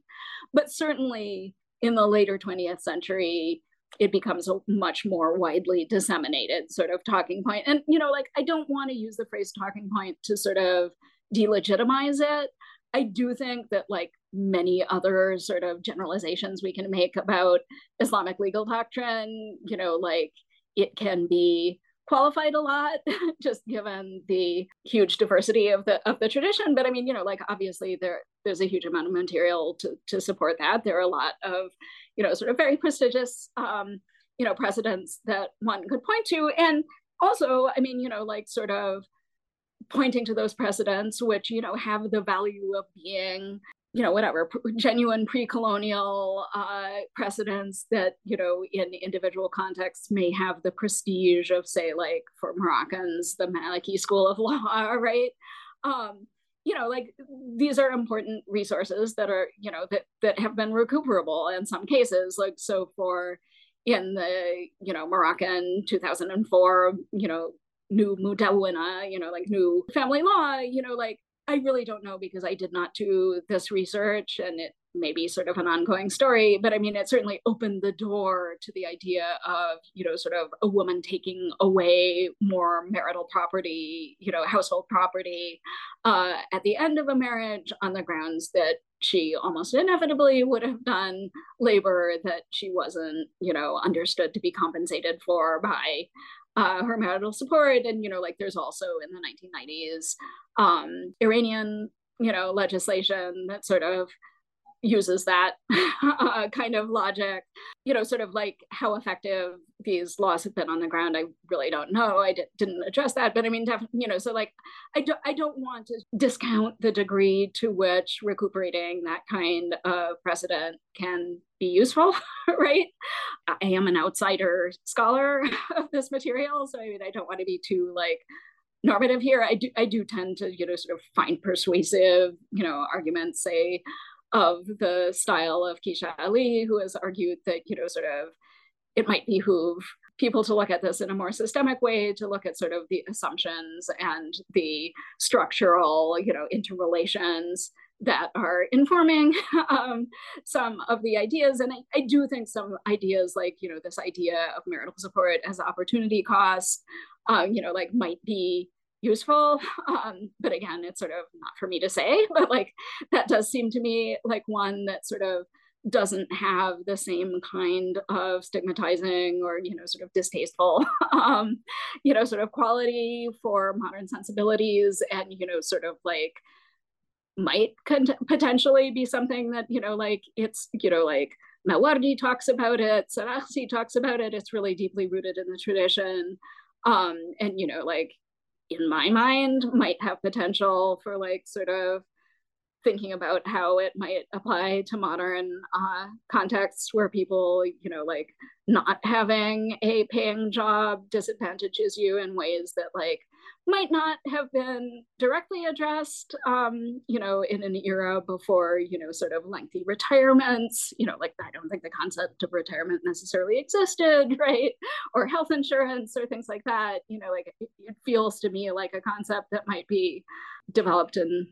But certainly in the later 20th century it becomes a much more widely disseminated sort of talking point. And, you know, like I don't want to use the phrase talking point to sort of delegitimize it. I do think that, like many other sort of generalizations we can make about Islamic legal doctrine, you know, like it can be qualified a lot just given the huge diversity of the of the tradition but i mean you know like obviously there there's a huge amount of material to to support that there are a lot of you know, sort of very prestigious, um, you know, precedents that one could point to. And also, I mean, you know, like sort of pointing to those precedents, which, you know, have the value of being, you know, whatever, genuine pre-colonial uh, precedents that, you know, in individual contexts may have the prestige of, say, like for Moroccans, the Maliki School of Law, right? Um, you know like these are important resources that are you know that that have been recuperable in some cases like so for in the you know moroccan 2004 you know new mudawwana you know like new family law you know like i really don't know because i did not do this research and it may be sort of an ongoing story but i mean it certainly opened the door to the idea of you know sort of a woman taking away more marital property you know household property uh, at the end of a marriage on the grounds that she almost inevitably would have done labor that she wasn't you know understood to be compensated for by uh, her marital support and you know like there's also in the 1990s um, iranian you know legislation that sort of uses that uh, kind of logic you know sort of like how effective these laws have been on the ground. I really don't know. I d- didn't address that but i mean definitely you know so like i don't i don't want to discount the degree to which recuperating that kind of precedent can be useful right? I am an outsider scholar of this material so i mean i don't want to be too like normative here. I do i do tend to you know sort of find persuasive you know arguments say of the style of Kecia Ali, who has argued that, you know, sort of it might behoove people to look at this in a more systemic way, to look at sort of the assumptions and the structural, you know, interrelations that are informing um, some of the ideas. And I, I, do think some ideas like, you know, this idea of marital support as opportunity cost, um, you know, like might be useful. Um, but again, it's sort of not for me to say, but like that does seem to me like one that sort of doesn't have the same kind of stigmatizing or you know sort of distasteful um you know sort of quality for modern sensibilities and you know sort of like might con- potentially be something that you know like it's you know like Mawardi talks about it Sarakhsi talks about it it's really deeply rooted in the tradition. Um and you know like in my mind might have potential for like sort of thinking about how it might apply to modern uh, contexts where people, you know, like not having a paying job disadvantages you in ways that like might not have been directly addressed, um, you know, in an era before, you know, sort of lengthy retirements, you know, like I don't think the concept of retirement necessarily existed, right? Or health insurance or things like that, you know, like it, it feels to me like a concept that might be developed in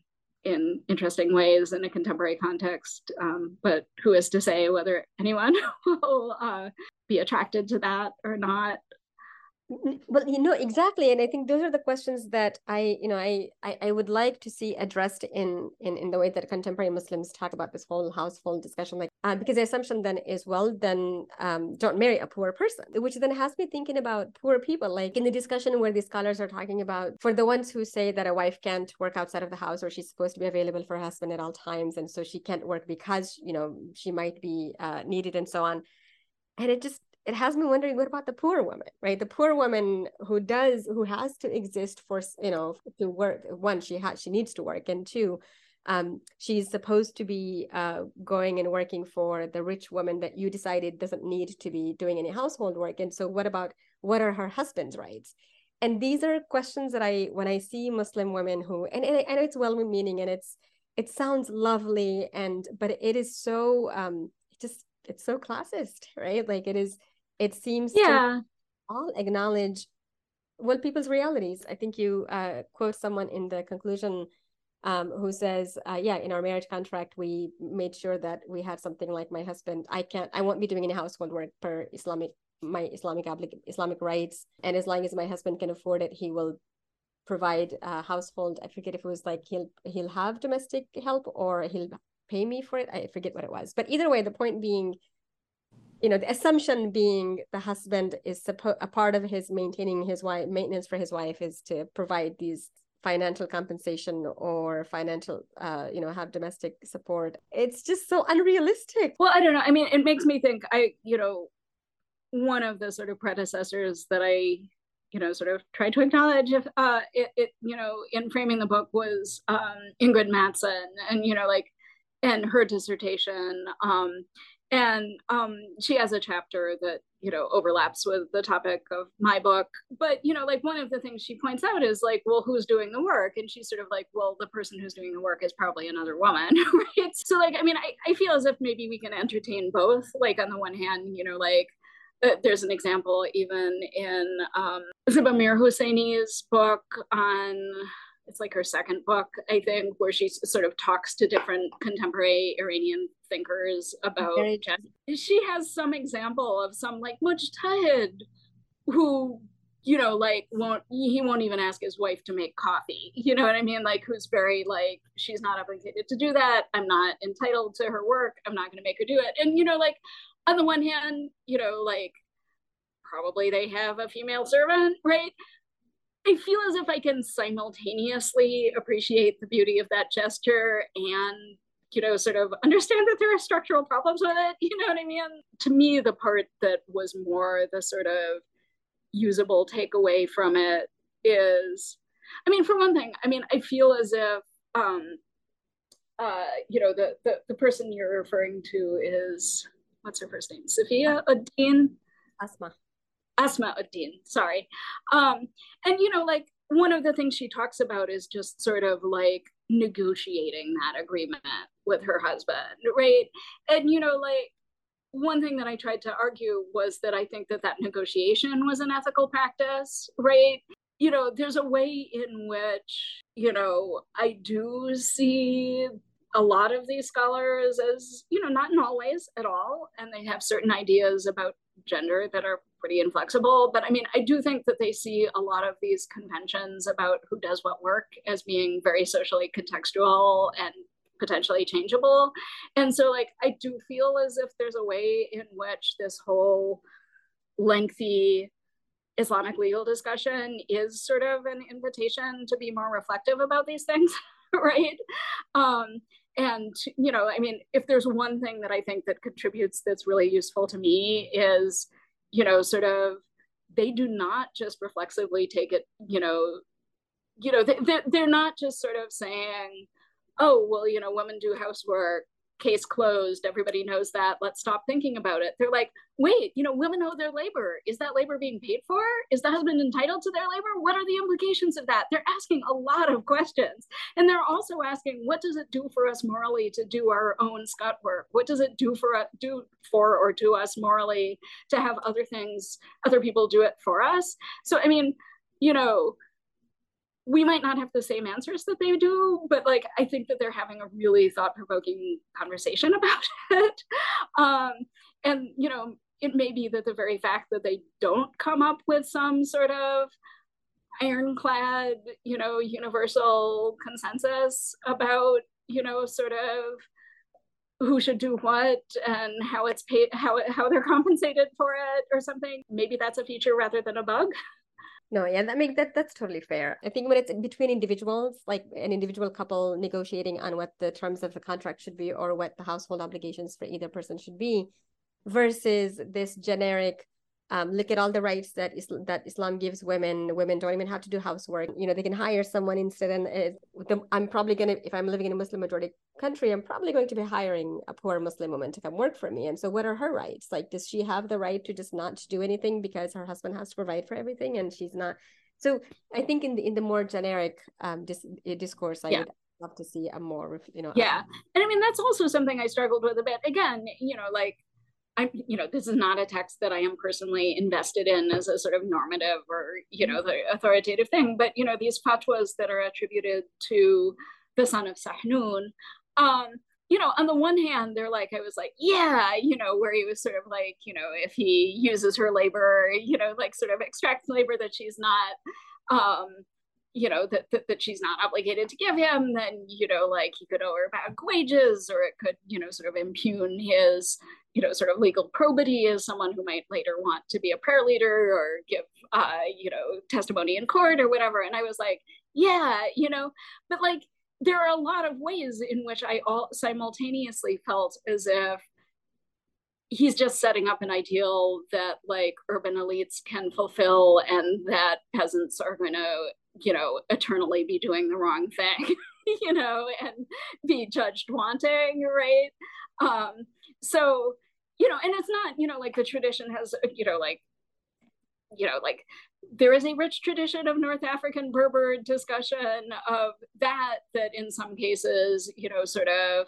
in interesting ways in a contemporary context. Um, but who is to say whether anyone will uh, be attracted to that or not? Well you know exactly and i think those are the questions that i you know I, I i, would like to see addressed in in in the way that contemporary muslims talk about this whole household discussion like uh, because the assumption then is well then um, don't marry a poor person which then has me thinking about poor people like in the discussion where the scholars are talking about for the ones who say that a wife can't work outside of the house or she's supposed to be available for her husband at all times and so she can't work because you know she might be uh, needed and so on and it just it has me wondering what about the poor woman right? The poor woman who does who has to exist for you know to work. One she has she needs to work. And two um, she's supposed to be uh, going and working for the rich woman that you decided doesn't need to be doing any household work. And so what about what are her husband's rights? And these are questions that i when i see muslim women who and, and i know it's well meaning and it's it sounds lovely and but it is so um just it's so classist right? Like it is it seems yeah. all acknowledge well people's realities. I think you uh, quote someone in the conclusion um, who says uh, yeah in our marriage contract we made sure that we had something like my husband. I can't i won't be doing any household work per islamic my islamic islamic rights. And as long as my husband can afford it he will provide a household. I forget if it was like he'll he'll have domestic help or he'll pay me for it i forget what it was. But either way the point being you know the assumption being the husband is supposed a part of his maintaining his wife maintenance for his wife is to provide these financial compensation or financial uh you know have domestic support. It's just so unrealistic. Well i don't know. I mean it makes me think i you know one of the sort of predecessors that i you know sort of tried to acknowledge if uh it, it you know in framing the book was um ingrid mattson. And you know like and her dissertation um and um, she has a chapter that you know overlaps with the topic of my book. But you know like one of the things she points out is like well who's doing the work? And she's sort of like well the person who's doing the work is probably another woman right? So like i mean I, I feel as if maybe we can entertain both. Like on the one hand you know like uh, there's an example even in um, Ziba Mir Hosseini's book on it's like her second book, I think, where she sort of talks to different contemporary Iranian thinkers about She has some example of some like mujtahid who, you know, like won't he won't even ask his wife to make coffee. You know what I mean? Like who's very like she's not obligated to do that. I'm not entitled to her work. I'm not going to make her do it. And you know, like on the one hand, you know, like probably they have a female servant, right? I feel as if I can simultaneously appreciate the beauty of that gesture and, you know, sort of understand that there are structural problems with it. You know what I mean? To me, the part that was more the sort of usable takeaway from it is, I mean, for one thing, I mean, I feel as if, um, uh, you know, the, the, the person you're referring to is, what's her first name? Sophia Uddin? Asma. Asma Uddin, sorry. Um, and you know, like one of the things she talks about is just sort of like negotiating that agreement with her husband, right? And you know, like one thing that I tried to argue was that I think that that negotiation was an ethical practice, right? You know, there's a way in which, you know, I do see a lot of these scholars as, you know, not in all ways at all. And they have certain ideas about gender that are pretty inflexible. But I mean, I do think that they see a lot of these conventions about who does what work as being very socially contextual and potentially changeable. And so, like, I do feel as if there's a way in which this whole lengthy Islamic legal discussion is sort of an invitation to be more reflective about these things, right? Um, and you know, I mean, if there's one thing that I think that contributes that's really useful to me is, you know, sort of they do not just reflexively take it, you know, you know, they, they're not just sort of saying, oh, well, you know, women do housework, case closed. Everybody knows that. Let's stop thinking about it. They're like, wait, you know, women owe their labor. Is that labor being paid for? Is the husband entitled to their labor? What are the implications of that? They're asking a lot of questions. And they're also asking, what does it do for us morally to do our own scut work? What does it do for us do for or to us morally to have other things, other people do it for us? So I mean, you know, we might not have the same answers that they do, but like I think that they're having a really thought-provoking conversation about it. Um, and you know, it may be that the very fact that they don't come up with some sort of ironclad, you know, universal consensus about, you know, sort of who should do what and how it's paid, how how they're compensated for it or something. Maybe that's a feature rather than a bug. No, yeah, that make that that's totally fair. I think when it's between individuals, like an individual couple negotiating on what the terms of the contract should be or what the household obligations for either person should be, versus this generic um, look at all the rights that Islam, that Islam gives women. Women don't even have to do housework. You know, they can hire someone instead. And it, I'm probably gonna, if I'm living in a Muslim majority country, I'm probably going to be hiring a poor Muslim woman to come work for me. And so, what are her rights? Like, does she have the right to just not do anything because her husband has to provide for everything, and she's not? So, I think in the in the more generic um, dis- discourse, I yeah. would love to see a more, you know. Yeah, um, and I mean that's also something I struggled with a bit. Again, you know, like I'm, you know, this is not a text that I am personally invested in as a sort of normative or, you know, the authoritative thing. But, you know, these fatwas that are attributed to the son of Sahnun, um, you know, on the one hand, they're like, I was like, yeah, you know, where he was sort of like, you know, if he uses her labor, you know, like sort of extracts labor that she's not, um, you know, that, that, that she's not obligated to give him, then, you know, like he could owe her back wages or it could, you know, sort of impugn his, you know, sort of legal probity as someone who might later want to be a prayer leader or give, uh, you know, testimony in court or whatever. And I was like, yeah, you know, but like there are a lot of ways in which I all simultaneously felt as if he's just setting up an ideal that like urban elites can fulfill and that peasants are going to you know eternally be doing the wrong thing you know and be judged wanting right? Um so you know and it's not you know like the tradition has you know like you know like there is a rich tradition of north african berber discussion of that that in some cases you know sort of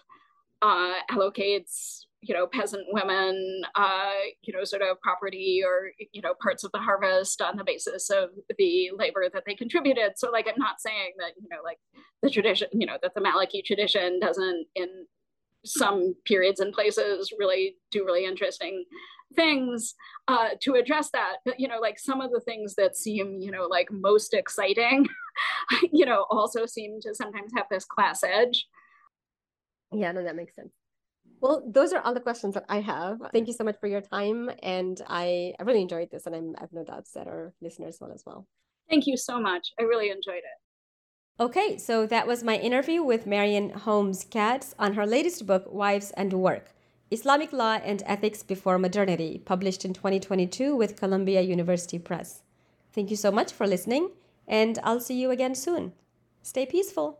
uh, allocates you know peasant women uh, you know sort of property or you know parts of the harvest on the basis of the labor that they contributed. So like i'm not saying that you know like the tradition you know that the maliki tradition doesn't in some periods and places really do really interesting things uh, to address that. But you know like some of the things that seem you know like most exciting you know also seem to sometimes have this class edge. Yeah no that makes sense well, those are all the questions that I have. Thank you so much for your time. And I, I really enjoyed this, and I'm, I have no doubts that our listeners will as well. Thank you so much. I really enjoyed it. Okay, so that was my interview with Marion Holmes Katz on her latest book, Wives and Work Islamic Law and Ethics Before Modernity, published in 2022 with Columbia University Press. Thank you so much for listening, and I'll see you again soon. Stay peaceful.